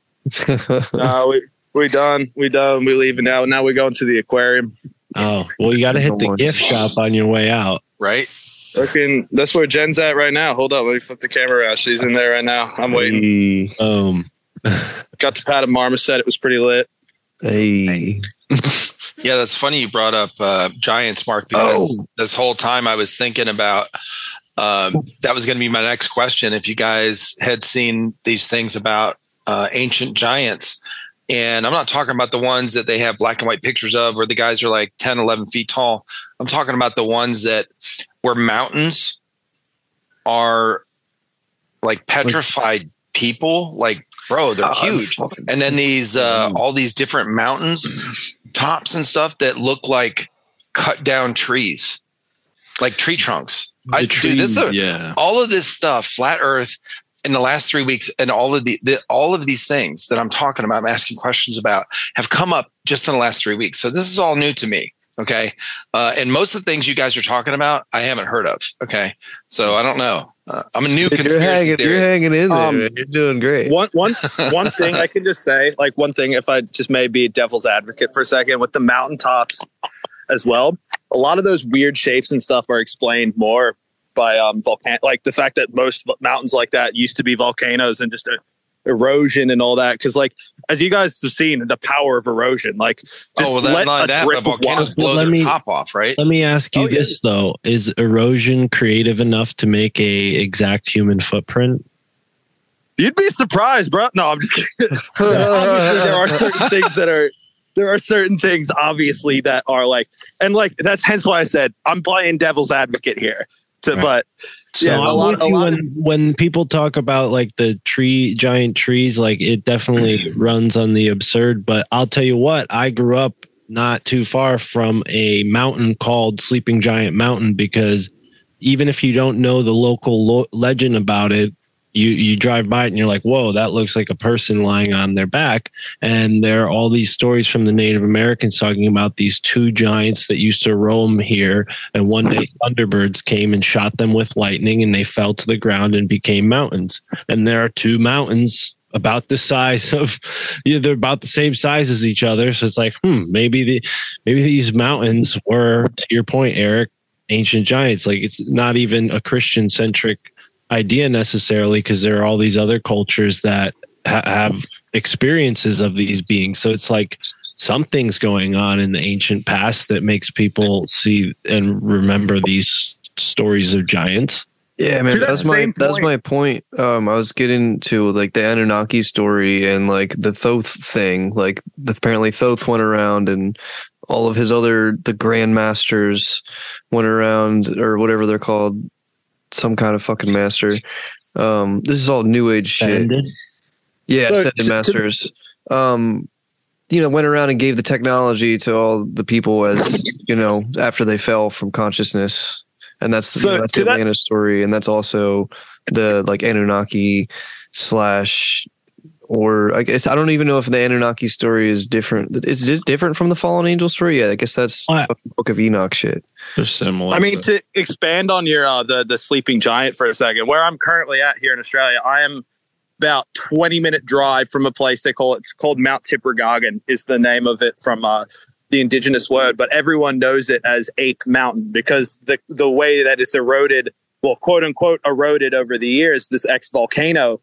Uh, we we done. We done. We leaving now. Now we're going to the aquarium. Oh, well, you got to hit the gift shop on your way out. right? Looking, that's where Jen's at right now. Hold up, let me flip the camera around. She's in there right now. I'm waiting. hey, Um, <laughs> Got to pat a marmoset. It was pretty lit. hey. <laughs> Yeah, that's funny you brought up uh, Giants, Mark, because Oh. this whole time I was thinking about um, that was going to be my next question. If you guys had seen these things about uh, ancient giants, and I'm not talking about the ones that they have black and white pictures of where the guys are like 10, 11 feet tall. I'm talking about the ones that where mountains are like petrified people. Like, bro, they're I've huge and then these uh, all these different mountains tops and stuff that look like cut down trees like tree trunks I, The dude, this is a- yeah. all of this stuff flat earth in the last three weeks and all of the, the all of these things that i'm talking about i'm asking questions about have come up just in the last three weeks so this is all new to me okay uh, and most of the things you guys are talking about i haven't heard of okay so i don't know uh, i'm a new You're conspiracy hanging, you're hanging in there. Um, man. You're doing great. One one <laughs> one thing I can just say, like one thing, if I just may be a devil's advocate for a second, with the mountaintops as well, a lot of those weird shapes and stuff are explained more by um volcan like the fact that most mountains like that used to be volcanoes and just uh, erosion and all that because like as you guys have seen the power of erosion like oh well that, let not that drip the volcanoes blow Let their me- top off right let me ask you Oh, yeah. this though: Is erosion creative enough to make a exact human footprint? You'd be surprised, bro. No, I'm just kidding. <laughs> there are certain <laughs> things that are there are certain things obviously that are like and like that's hence why I said I'm playing devil's advocate here. To Right. but So yeah, I'm a lot, a lot when of, when people talk about like the tree giant trees, like it definitely mm-hmm. runs on the absurd. But I'll tell you what, I grew up not too far from a mountain called Sleeping Giant Mountain because even if you don't know the local lo- legend about it, you you drive by it and you're like, whoa, that looks like a person lying on their back. And there are all these stories from the Native Americans talking about these two giants that used to roam here and one day thunderbirds came and shot them with lightning and they fell to the ground and became mountains. And there are two mountains about the size of <laughs> yeah, they're about the same size as each other. So it's like, hmm, maybe the maybe these mountains were, to your point, Eric, ancient giants. Like it's not even a Christian centric idea necessarily, because there are all these other cultures that ha- have experiences of these beings. So it's like something's going on in the ancient past that makes people see and remember these stories of giants. Yeah, To man, that that's my that's point- my point. Um, I was getting to like the Anunnaki story and like the Thoth thing. Like the, apparently Thoth went around and all of his other the grandmasters went around or whatever they're called, some kind of fucking master. Um, this is all new age shit. Ended. Yeah, So, Ascended to- to- Masters. Um, you know, went around and gave the technology to all the people as you know after they fell from consciousness, and that's the, So, you know, that's to the that- Atlantis story, and that's also the like Anunnaki slash. Or I guess I don't even know if the Anunnaki story is different. Is it different from the fallen angel story? Yeah, I guess that's What? fucking Book of Enoch shit. They're similar. I mean, to expand on your uh, the the sleeping giant for a second, where I'm currently at here in Australia, I am about 20 minute drive from a place they call it's called Mount Tibrogargan is the name of it from uh, the indigenous word, but everyone knows it as Ape Mountain because the the way that it's eroded, well, quote unquote, eroded over the years, this ex volcano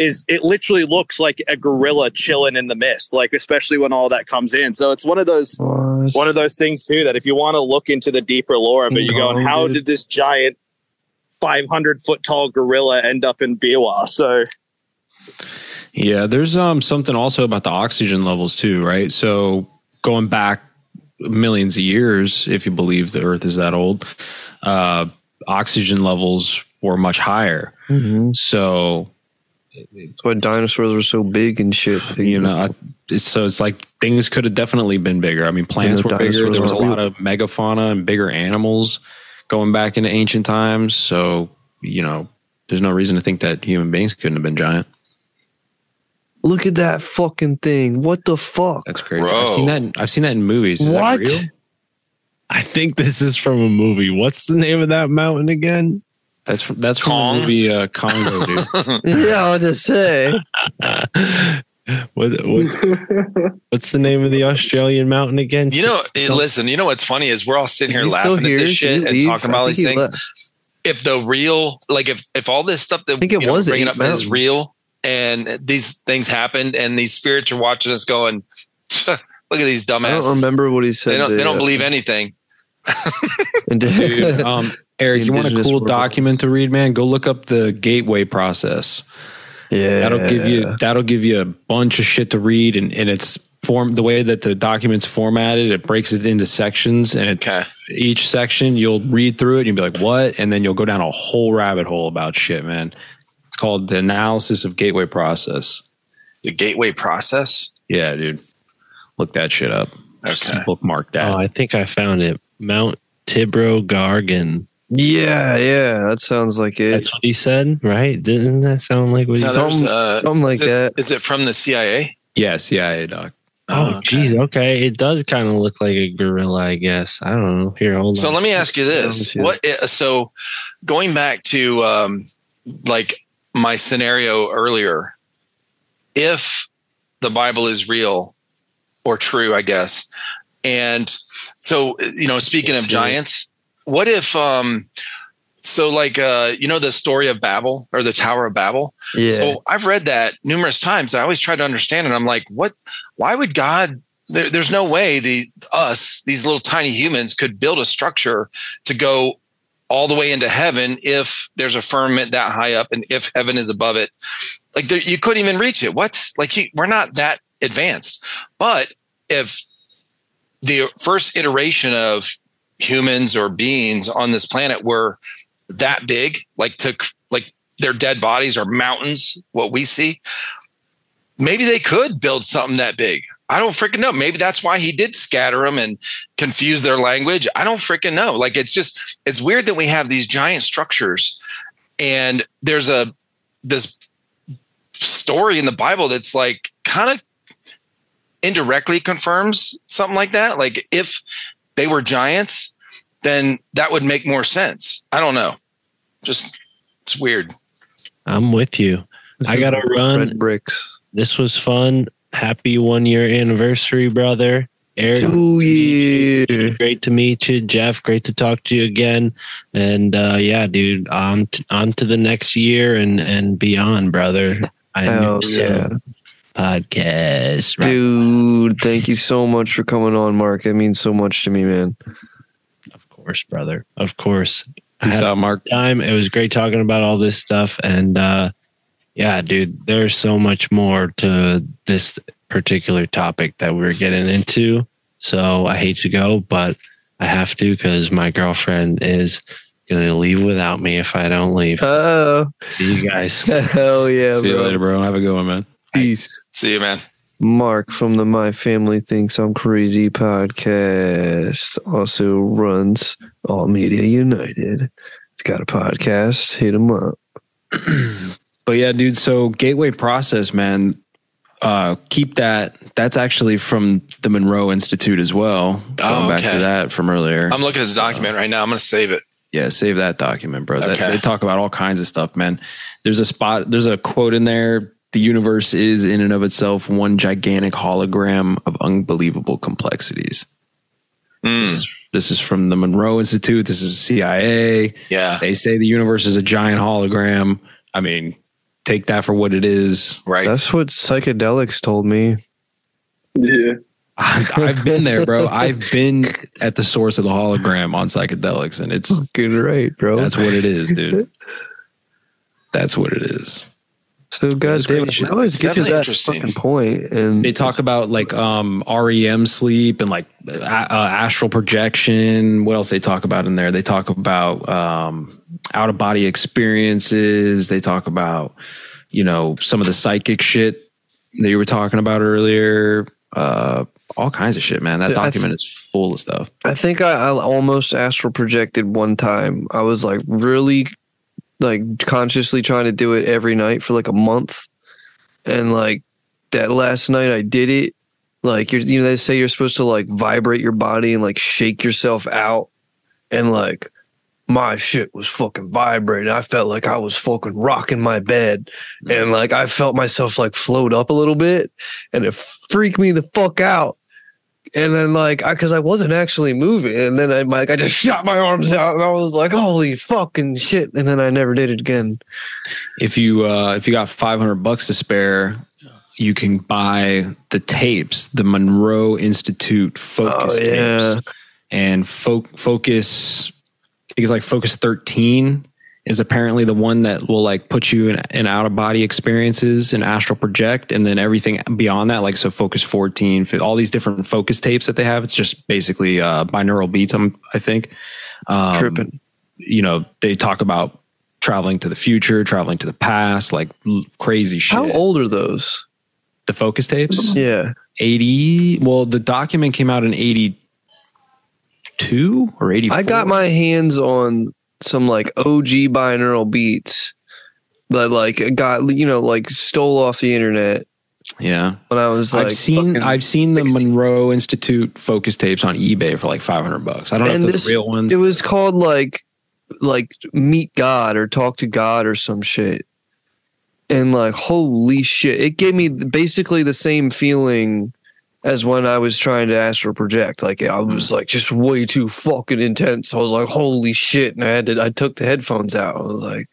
is it literally looks like a gorilla chilling in the mist, like especially when all that comes in. So it's one of those one of those things too that if you want to look into the deeper lore but you go, Ngong, how did this giant 500 foot tall gorilla end up in Beerwah? So Yeah, there's um something also about the oxygen levels too, right? So going back millions of years, if you believe the Earth is that old, uh, oxygen levels were much higher. So That's why dinosaurs were so big and shit. <sighs> you know, I, it's, so it's like things could have definitely been bigger. I mean, plants the were bigger. There was a lot of megafauna and bigger animals going back into ancient times. So you know, there's no reason to think that human beings couldn't have been giant. Look at that fucking thing. What the fuck? That's crazy. Bro. I've seen that. In, I've seen that in movies. Is What? That real? I think this is from a movie. What's the name of that mountain again? That's from, that's from the movie uh, Congo, dude. <laughs> yeah, I was to say. what, what, what's the name of the Australian mountain again? You know, eh, listen. You know what's funny is we're all sitting Is here he still laughing at this shit and leave? talking about all these things. left. If the real, like, if if all this stuff that I think it you know, was bringing Eight up is real, and these things happened, and these spirits are watching us going, look at these I dumbasses. don't remember what he said. They don't. They to, don't believe anything. <laughs> dude. Um, Eric, you want a cool world. document to read, man? Go look up the gateway process. yeah, That'll give you that'll give you a bunch of shit to read, and, and it's form the way that the document's formatted. It breaks it into sections, and it, Okay. each section you'll read through it, and you'll be like, "What?" And then you'll go down a whole rabbit hole about shit, man. It's called the analysis of gateway process. The gateway process. Yeah, dude, look that shit up. Just bookmark that. Oh, I think I found it. Mount Tibro-Gargan. Yeah, yeah, that sounds like it. That's what he said, right? Didn't that sound like what he Now, said? there's, Something- uh, something like is this- that. Is it from the CIA? yes, yeah, doc. Oh, geez. Okay. It does kind of look like a gorilla, I guess. I don't know. Here, hold So on. So let me ask you this: What? So going back to um, like my scenario earlier, if the Bible is real or true, I guess, and so you know, speaking of giants, what if? um so like uh you know the story of babel or the tower of babel yeah, so I've read that numerous times. I always try to understand it. I'm like, what? Why would God? There, there's no way the us these little tiny humans could build a structure to go all the way into heaven if there's a firmament that high up and if heaven is above it. like there, you couldn't even reach it. What's like you, we're not that advanced. But if the first iteration of humans or beings on this planet were that big, like took like their dead bodies are mountains, what we see, maybe they could build something that big. I don't freaking know. Maybe that's why he did scatter them and confuse their language. I don't freaking know. Like it's just it's weird that we have these giant structures and there's a this story in the Bible that's like kind of indirectly confirms something like that. Like if they were giants, then that would make more sense. I don't know. Just it's weird. I'm with you. I gotta run. Red bricks. This was fun. Happy one year anniversary, brother. Eric, Two years. great to meet you. Jeff, great to talk to you again. And uh, yeah, dude, on t- on to the next year and and beyond, brother. I Hell knew yeah. so. Podcast. right? Dude, thank you so much for coming on, Mark. It means so much to me, man. Of course, brother. Of course. I Peace had out, Mark. time. It was great talking about all this stuff. And uh, yeah, dude, there's so much more to this particular topic that we're getting into. So I hate to go, but I have to because my girlfriend is going to leave without me if I don't leave. Oh, See you guys. <laughs> hell yeah, See you later, bro. Have a good one, man. Peace. See you, man. Mark from the My Family Thinks I'm Crazy podcast also runs All Media United. If you got a podcast, hit him up. <clears throat> But yeah, dude. So Gateway Process, man. Uh, keep that. That's actually from the Monroe Institute as well. Going Oh, back to that from earlier. I'm looking at the document right now. I'm going to save it. yeah, save that document, bro. That, they talk about all kinds of stuff, man. There's a spot. There's a quote in there. The universe is in and of itself one gigantic hologram of unbelievable complexities. Mm, This, is, this is from the Monroe Institute. This is CIA. yeah. They say the universe is a giant hologram. I mean, take that for what it is. Right. That's what psychedelics told me. Yeah. I've been there, bro. I've been at the source of the hologram on psychedelics, and it's Good right, bro. that's what it is, dude. That's what it is. So goddamn. crazy shit. I always get to that interesting. fucking point, and They talk about like um REM sleep and like uh, uh, astral projection. What else they talk about in there? They talk about um out of body experiences. They talk about you know some of the psychic shit that you were talking about earlier. Uh, all kinds of shit, man. That Yeah, I document is full of stuff. I think I, I almost astral projected one time. I was like really like consciously trying to do it every night for like a month. And like that last night I did it. Like you're, you know, they say you're supposed to like vibrate your body and like shake yourself out. And like my shit was fucking vibrating. I felt like I was fucking rocking my bed. And like I felt myself like float up a little bit and it freaked me the fuck out. And then like I cause I wasn't actually moving. And then I like I just <laughs> shot my arms out and I was like, holy fucking shit. And then I never did it again. if you uh if you got 500 bucks to spare you can buy the tapes the monroe institute focus Oh, yeah. tapes and fo- focus i think it's like focus 13 is apparently the one that will like put you in, in out of body experiences and astral project and then everything beyond that like so focus 14 all these different focus tapes that they have it's just basically uh binaural beats I'm, i think um, Tripping. you know, they talk about traveling to the future, traveling to the past, like l- crazy shit. How old are those? The focus tapes? Yeah. 80. Well, the document came out in 82 or 84. I got my hands on some like OG binaural beats that like got you know like stole off the internet Yeah. when I was like I've seen I've seen the 16. Monroe Institute focus tapes on eBay for like 500 bucks. I don't know if this- the real ones. it was called like like meet God or talk to God or some shit. And like holy shit, it gave me basically the same feeling as when I was trying to astral project. Like I was like just way too fucking intense. I was like holy shit, and I had to I took the headphones out. I was like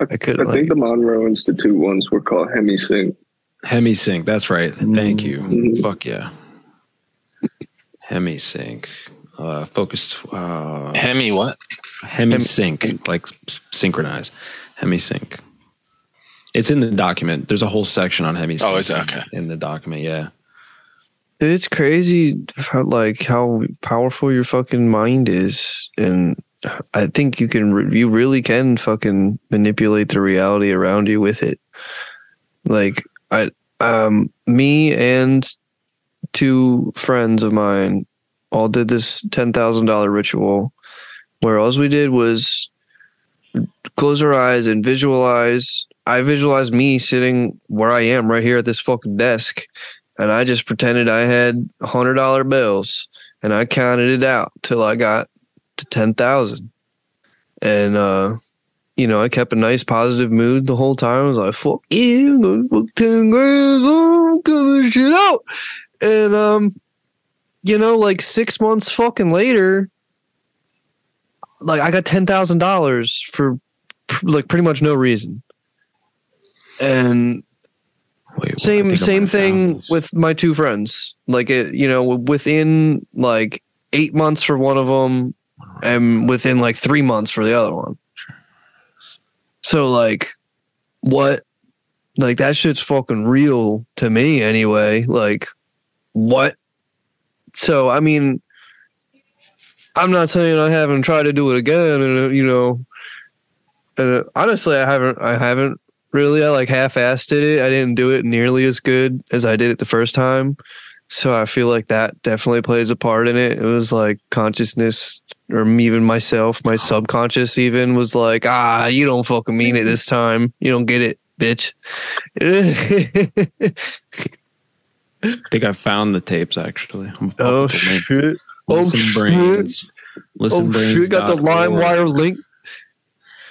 I couldn't I think like the Monroe Institute ones were called Hemisync. Hemisync. That's right. Thank you. Mhm. Fuck yeah. <laughs> Hemisync. Uh, focused. Uh, Hemi, what? Hemisync, like s- synchronize. Hemisync. It's in the document. There's a whole section on Hemi. Oh, is it? Okay. In the document, yeah. It's crazy how like how powerful your fucking mind is, and I think you can you really can fucking manipulate the reality around you with it. Like I, um, me and two friends of mine all did this ten thousand dollar ritual, where all we did was close our eyes and visualize. I visualized me sitting where I am right here at this fucking desk and I just pretended I had hundred dollar bills and I counted it out till I got to ten thousand. And uh, you know, I kept a nice positive mood the whole time. I was like, fuck yeah, I'm gonna fuck ten grand, I'm coming shit out. And um, you know, like six months fucking later, like I got ten thousand dollars for pr- like pretty much no reason. And Wait, same same might have found thing with my two friends. Like it you know within like eight months for one of them and within like three months for the other one. So like what like that shit's fucking real to me anyway. Like what? So i mean i'm not saying i haven't tried to do it again and uh, you know and uh, honestly i haven't i haven't really i like half-assed it i didn't do it nearly as good as i did it the first time so i feel like that definitely plays a part in it it was like consciousness or even myself my subconscious even was like ah you don't fucking mean it this time you don't get it bitch <laughs> <laughs> I think I found the tapes actually. I'm oh pop up the link. shit oh Listen shit. Listen oh brains. shit got the. LimeWire link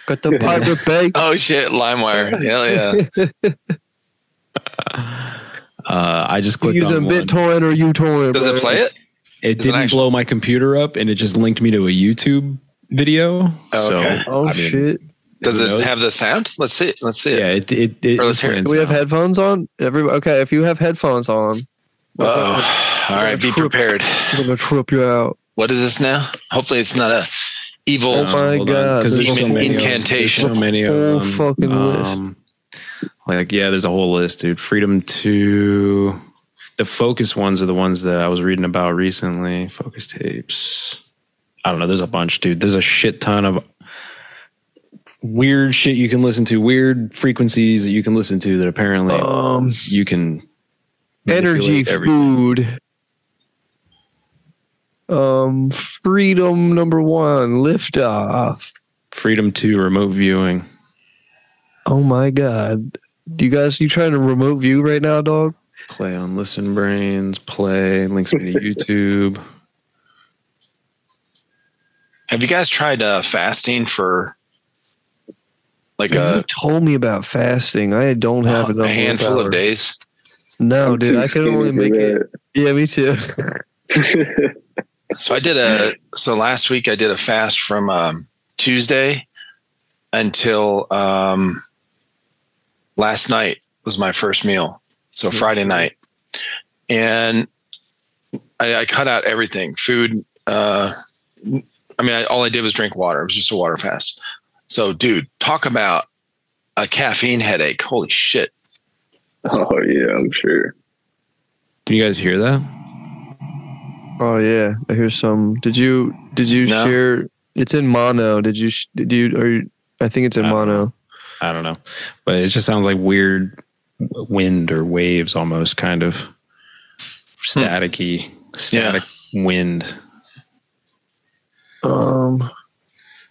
got the pirate <laughs> bay Oh shit, LimeWire. Hell yeah. <laughs> Uh, I just clicked using on one. BitTorrent or uTorrent Does it play it? It Is it didn't actually- blow my computer up, and it just linked me to a YouTube video. Oh, so, okay. oh I mean, shit Does it knows? have the sound? Let's see it. Let's see it. Yeah, it it, it Or let's hear it. Do we have headphones on? Every okay, if you have headphones on, Oh, all right. Be prepared. I'm gonna trip you out. What is this now? Hopefully, it's not a evil. Oh my Hold on, God, 'cause there's there's so so many of them. incantation. There's so many of Whole them. fucking list. Um, like yeah, there's a whole list, dude. Freedom to the focus ones are the ones that I was reading about recently. Focus tapes. I don't know. There's a bunch, dude. There's a shit ton of weird shit you can listen to, weird frequencies that you can listen to that apparently Um, you can energy manipulate everything. food. Um, freedom number one, lift off. Freedom to remote viewing. Oh my god, Do you guys, you trying to remote view right now, dog? Play on Listen Brains. Play links me to <laughs> YouTube. Have you guys tried uh, fasting for like you a, told me about fasting. I don't have a enough handful of days? No, I'm dude, I can only make it. that. Yeah, me too. <laughs> So I did a so last week I did a fast from um, Tuesday until um, last night was my first meal. So Friday night, and I, I cut out everything, food. Uh, I mean, I, all I did was drink water. It was just a water fast. So, dude, talk about a caffeine headache. Holy shit! Oh yeah, I'm sure. Can you guys hear that? Oh yeah, I hear some. Did you did you No. share? It's in mono. Did you sh- did you or you- I think it's in I mono. I don't know, but it just sounds like weird wind or waves, almost kind of staticky, static wind. Um,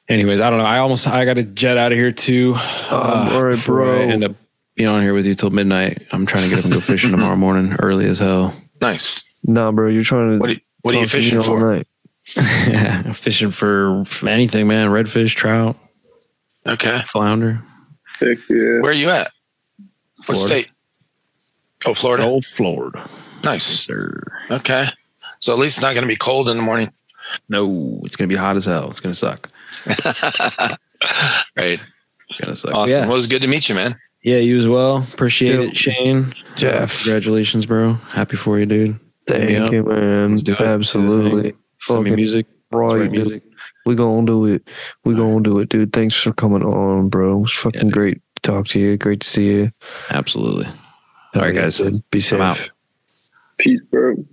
Anyways, I don't know. I almost I got to jet out of here too. Uh, all right, before bro. I end up being on here with you till midnight. I'm trying to get up and go fishing tomorrow <laughs> morning, early as hell. Nice. nah, bro, you're trying to. What are you, what are you talk to me fishing all for? night. <laughs> fishing for anything, man. Redfish, trout, Okay. flounder. Heck yeah. Where are you at? What Florida. state? Oh, Florida. Old Florida, Nice. sir. Okay. So at least it's not going to be cold in the morning. No, it's gonna be hot as hell. It's gonna suck. <laughs> right. It's gonna suck. Awesome. Yeah, Well, it was good to meet you, man. yeah. You as well. Appreciate Yeah. it, Shane. Jeff. Congratulations, bro. Happy for you, dude. Hit me Thank up. you, man. Let's do it. Absolutely. Send me Fucking music. right, Let's write dude. music. We gonna do it. We gonna do it, dude. Thanks for coming on, bro. It was fucking dude. great to talk to you. Great to see you. Absolutely. All right, guys. Be safe. out. Peace, bro.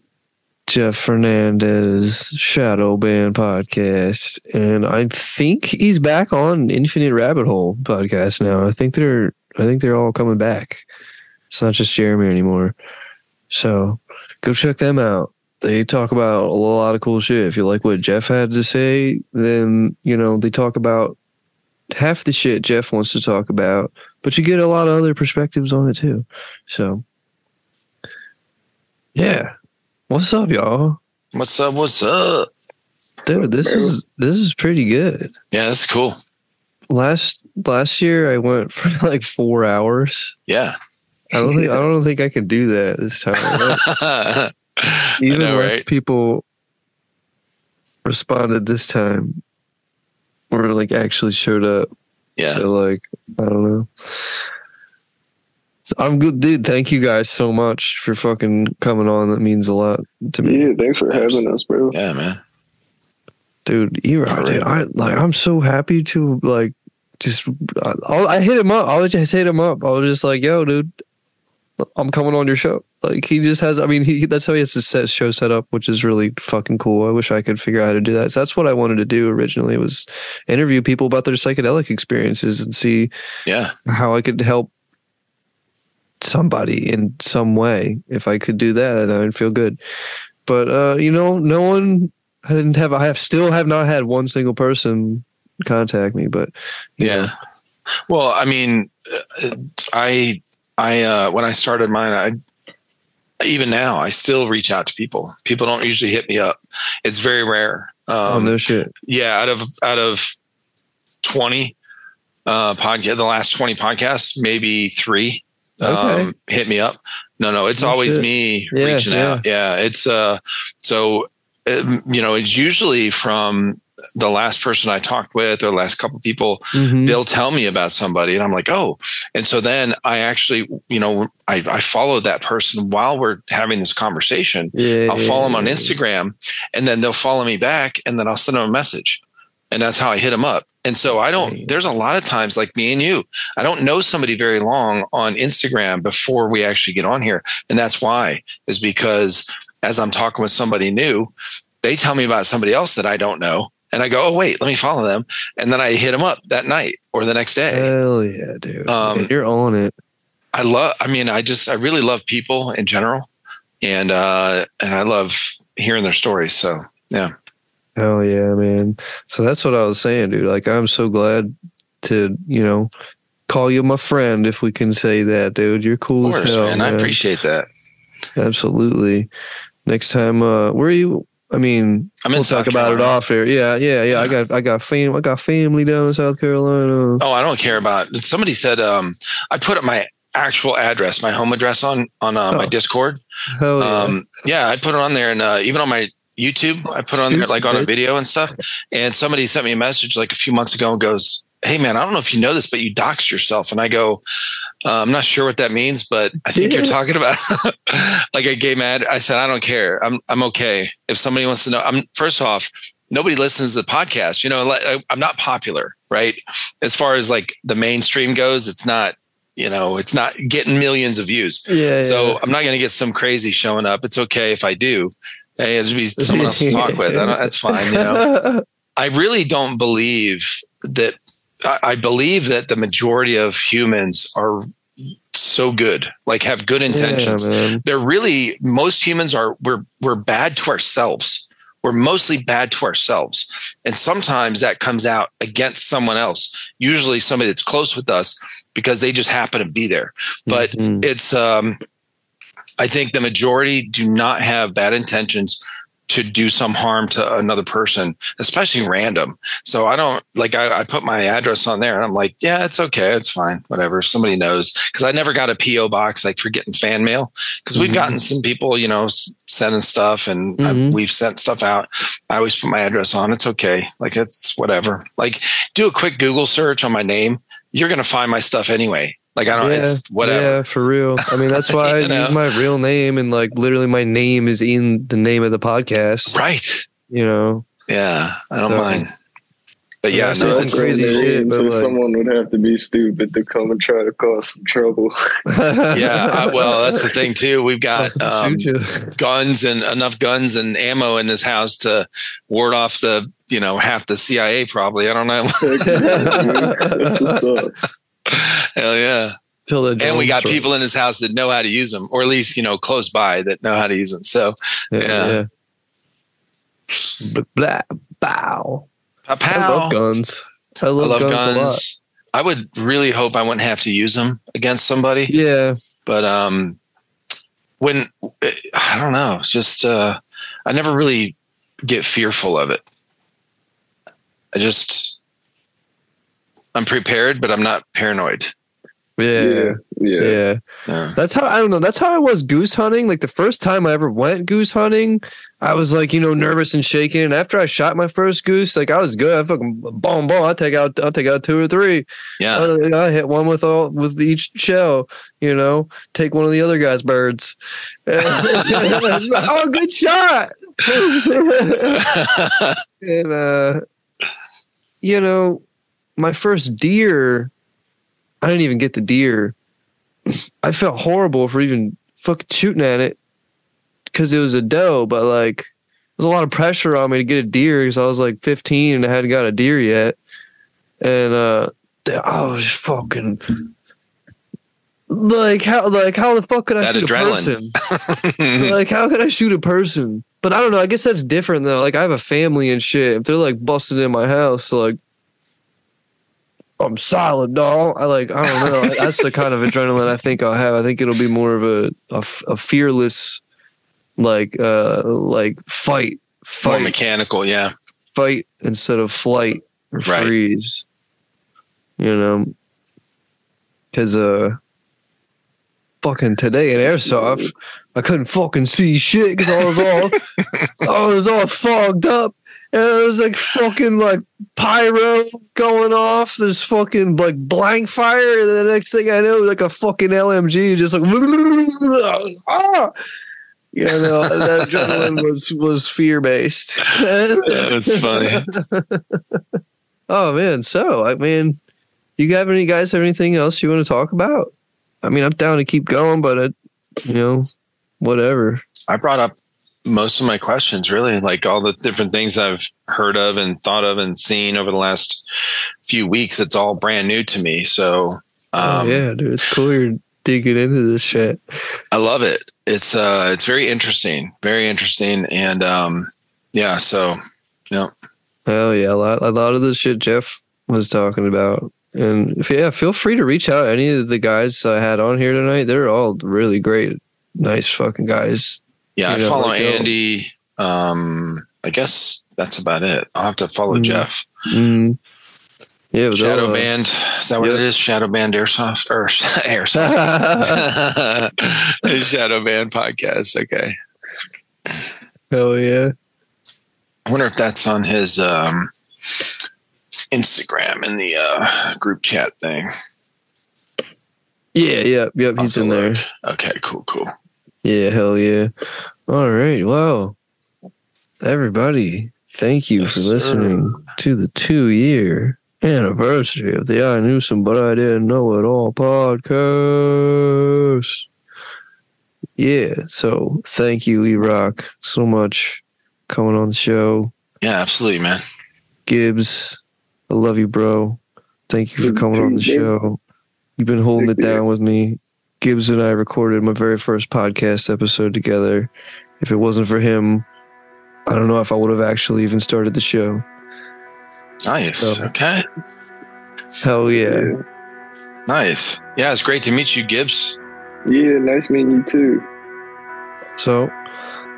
Jeff Fernandez Shadow Banned podcast, and I think he's back on Infinite Rabbit Hole podcast now. I think they're I think they're all coming back. It's not just Jeremy anymore. So go check them out. They talk about a lot of cool shit. If you like what Jeff had to say, then you know they talk about half the shit Jeff wants to talk about, but you get a lot of other perspectives on it too. So yeah. What's up, y'all? What's up? What's up? Dude, this is this is pretty good. Yeah, that's cool. Last last year I went <laughs> for like four hours. Yeah. I don't think I <laughs> don't think I can do that this time. <laughs> Even know, less right? people responded this time, or like actually showed up. Yeah. So like I don't know. So I'm good, dude. Thank you guys so much for fucking coming on. That means a lot to me. Yeah, thanks for having us, bro. Yeah, man. dude For Erock, dude. I like I'm so happy to like just I, I hit him up. I was just hit him up. I was just like, yo, dude, I'm coming on your show. Like he just has. I mean, he that's how he has his set show set up, which is really fucking cool. I wish I could figure out how to do that. So that's what I wanted to do originally was interview people about their psychedelic experiences and see Yeah. how I could help somebody in some way. If I could do that, I would feel good. But uh, you know, no one I didn't have I have still have not had one single person contact me, but Yeah. know, Well, I mean, uh, I, I, uh, when I started mine, I, even now, I still reach out to people. People don't usually hit me up. It's very rare. Um, oh no shit. yeah, out of, out of 20, uh, podcast, the last 20 podcasts, maybe three, Okay. um, hit me up. No, no, it's always shit. me Yeah, reaching yeah. out. Yeah. It's, uh, so, um, you know, it's usually from the last person I talked with or the last couple people Mhm. they'll tell me about somebody and i'm like oh. And so then i actually you know i, I follow that person while we're having this conversation. Yeah, i'll follow them on instagram and then they'll follow me back and then i'll send them a message. And that's how i hit them up. And so i don't there's a lot of times like me and you i don't know somebody very long on instagram before we actually get on here. And that's why is because as i'm talking with somebody new they tell me about somebody else that i don't know and i go oh wait let me follow them and then i hit them up that night or the next day Hell yeah, dude. Um, You're on it. I love. I mean, I just I really love people in general, and uh, and I love hearing their stories. So yeah, Hell yeah, man. So that's what I was saying, dude. Like I'm so glad to, you know, call you my friend if we can say that, dude. You're cool of as hell. man. I appreciate that. Absolutely. Next time, uh, where are you? I mean, I'm we'll South talk about it off here. Yeah, yeah, yeah. I got, I got fam, I got family down in South Carolina. Oh, I don't care about. Somebody said um, I put up my actual address, my home address on on uh, my Oh. Discord. Hell yeah. Um, yeah, I put it on there, and uh, even on my YouTube, I put it on there like on a video and stuff. And somebody sent me a message like a few months ago and goes, "Hey, man, I don't know if you know this, but you doxed yourself." And I go, uh, "I'm not sure what that means, but I think you're talking about <laughs> like a gay mad." I said, "I don't care. I'm I'm okay. If somebody wants to know, I'm first off." Nobody listens to the podcast. You know, like, I- I'm not popular, right? As far as like the mainstream goes, it's not, you know, it's not getting millions of views. yeah. So I'm not going to get some crazy showing up. It's okay if I do. Hey, it'll be someone else to talk with. I don't, that's fine. You know, <laughs> I really don't believe that. I, believe that the majority of humans are so good, like have good intentions. Yeah. They're really most humans are we're we're bad to ourselves. We're mostly bad to ourselves. And sometimes that comes out against someone else, usually somebody that's close with us because they just happen to be there. But Mhm. it's um I think the majority do not have bad intentions to do some harm to another person, especially random. So I don't like I, I put my address on there and I'm like, yeah, it's okay, it's fine, whatever. If somebody knows because I never got a PO box like for getting fan mail because we've Mhm. gotten some people, you know, sending stuff and I- Mhm. we've sent stuff out. I always put my address on. It's okay, like it's whatever. Like do a quick Google search on my name. You're gonna find my stuff anyway. Like I don't. yeah, It's whatever. Yeah, for real. I mean, that's <laughs> why I know? use my real name and like literally my name is in the name of the podcast. Right. You know, Yeah, I don't So- mind. But yeah, no, some it's, crazy shit, but so like- someone would have to be stupid to come and try to cause some trouble. <laughs> yeah. I, well, that's the thing too. We've got um, guns and enough guns and ammo in this house to ward off the you know half the CIA. Probably. I don't know. That's what's up. Hell yeah. And we got strike. people in his house that know how to use them, or at least you know close by that know how to use them. So Yeah. Yeah. yeah. Blah, blah, bow. I love pow. guns. I I love, love guns, a lot. guns. I would really hope I wouldn't have to use them against somebody. Yeah. but um when i don't know it's just uh i never really get fearful of it i just i'm prepared but i'm not paranoid Yeah. Yeah, yeah. Yeah. yeah That's how I don't know. That's how I was goose hunting. Like the first time I ever went goose hunting, I was like, you know, nervous and shaking. And after I shot my first goose, like I was good. I fucking boom, boom. I'll take out, I'll take out two or three. yeah I, I hit one with all with each shell. You know, take one of the other guy's birds. <laughs> oh, good shot. <laughs> <laughs> and uh, you know, my first deer, I didn't even get the deer. I felt horrible for even fucking shooting at it because it was a doe, but like there's a lot of pressure on me to get a deer because I was like 15 and I hadn't got a deer yet. And uh I was fucking like how like how the fuck could I That shoot adrenaline. a person? <laughs> like how could I shoot a person? But I don't know. I guess that's different though. Like I have a family and shit. If they're like busting in my house, like I'm solid, dog. I like I don't know. that's the kind of adrenaline I think I'll have. I think it'll be more of a a fearless like uh like fight fight, more mechanical yeah fight instead of flight or Right. freeze. You know, because uh, fucking today in airsoft, I couldn't fucking see shit because I was all <laughs> I was all fogged up, and it was like fucking like pyro going off. There's fucking like blank fire, and the next thing I know, like a fucking LMG, just like <laughs> ah. You know, that adrenaline <laughs> was was fear based. that's funny <laughs> Oh man, so I mean, you have any guys have anything else you want to talk about? I mean, I'm down to keep going, but it, you know, whatever. i brought up most of my questions really like all the different things i've heard of and thought of and seen over the last few weeks it's all brand new to me so oh, um, yeah, dude, it's cool you're digging into this shit. I love it. It's uh it's very interesting, very interesting, and um yeah. So yeah, oh yeah, a lot, a lot of the shit Jeff was talking about. And if, yeah, feel free to reach out. Any of the guys I had on here tonight, they're all really great, nice fucking guys. Yeah, I follow Andy. Um, I guess that's about it. I'll have to follow Mhm. Jeff. Mm. Yeah, Shadow all, uh, Banned. Is that what yep. it is? Shadow Banned Airsoft or <laughs> Airsoft? <laughs> <laughs> Shadow Banned podcast. Okay. Hell yeah. I wonder if that's on his um Instagram in the uh group chat thing. Yeah, yeah, yep, he's in there. Okay, cool, cool. Yeah, hell yeah. All right. Well, everybody, thank you Yes, for sir. listening to the two year anniversary of the I Newsome But I Didn't Know It All podcast. Yeah. So thank you, E Rock, so much coming on the show. Yeah, absolutely, man. Gibbs, I love you, bro. Thank you for coming on the show. You've been holding it down with me. Gibbs and I recorded my very first podcast episode together. If it wasn't for him, I don't know if I would have actually even started the show. Nice. So- okay. Hell yeah. Nice. Yeah, it's great to meet you, Gibbs. Yeah, nice meeting you too. So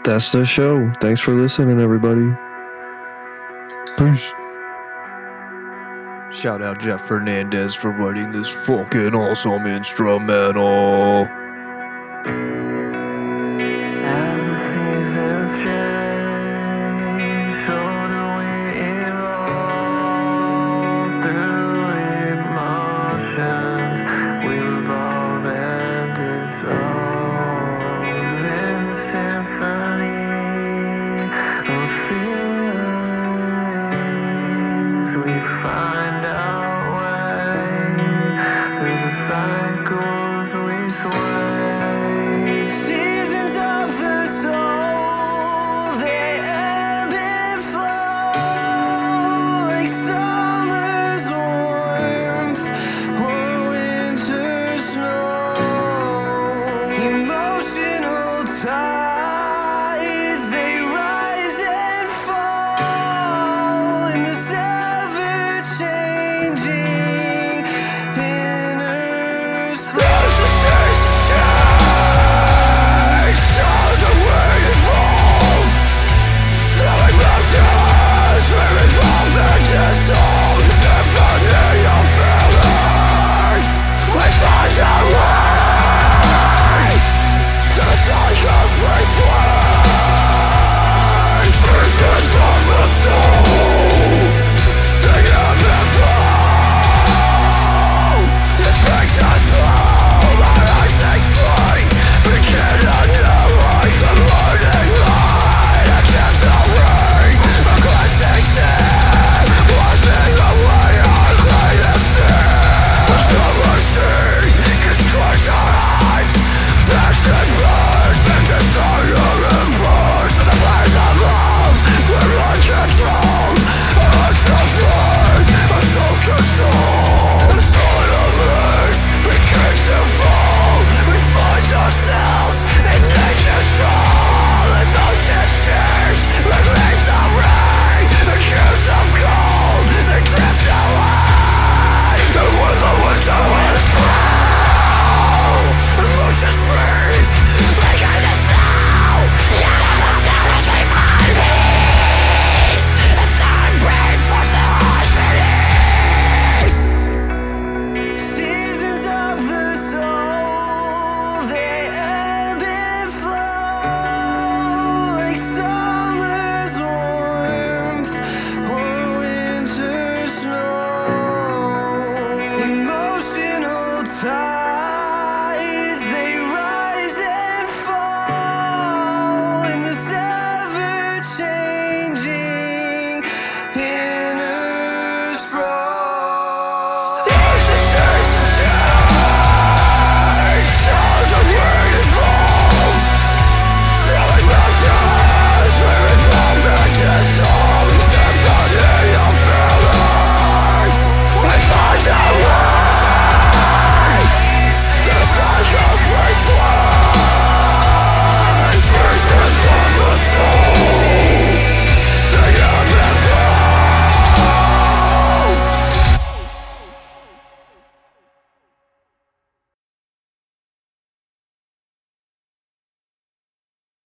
that's the show. Thanks for listening, everybody. Peace. Shout out Jeff Fernandez for writing this fucking awesome instrumental.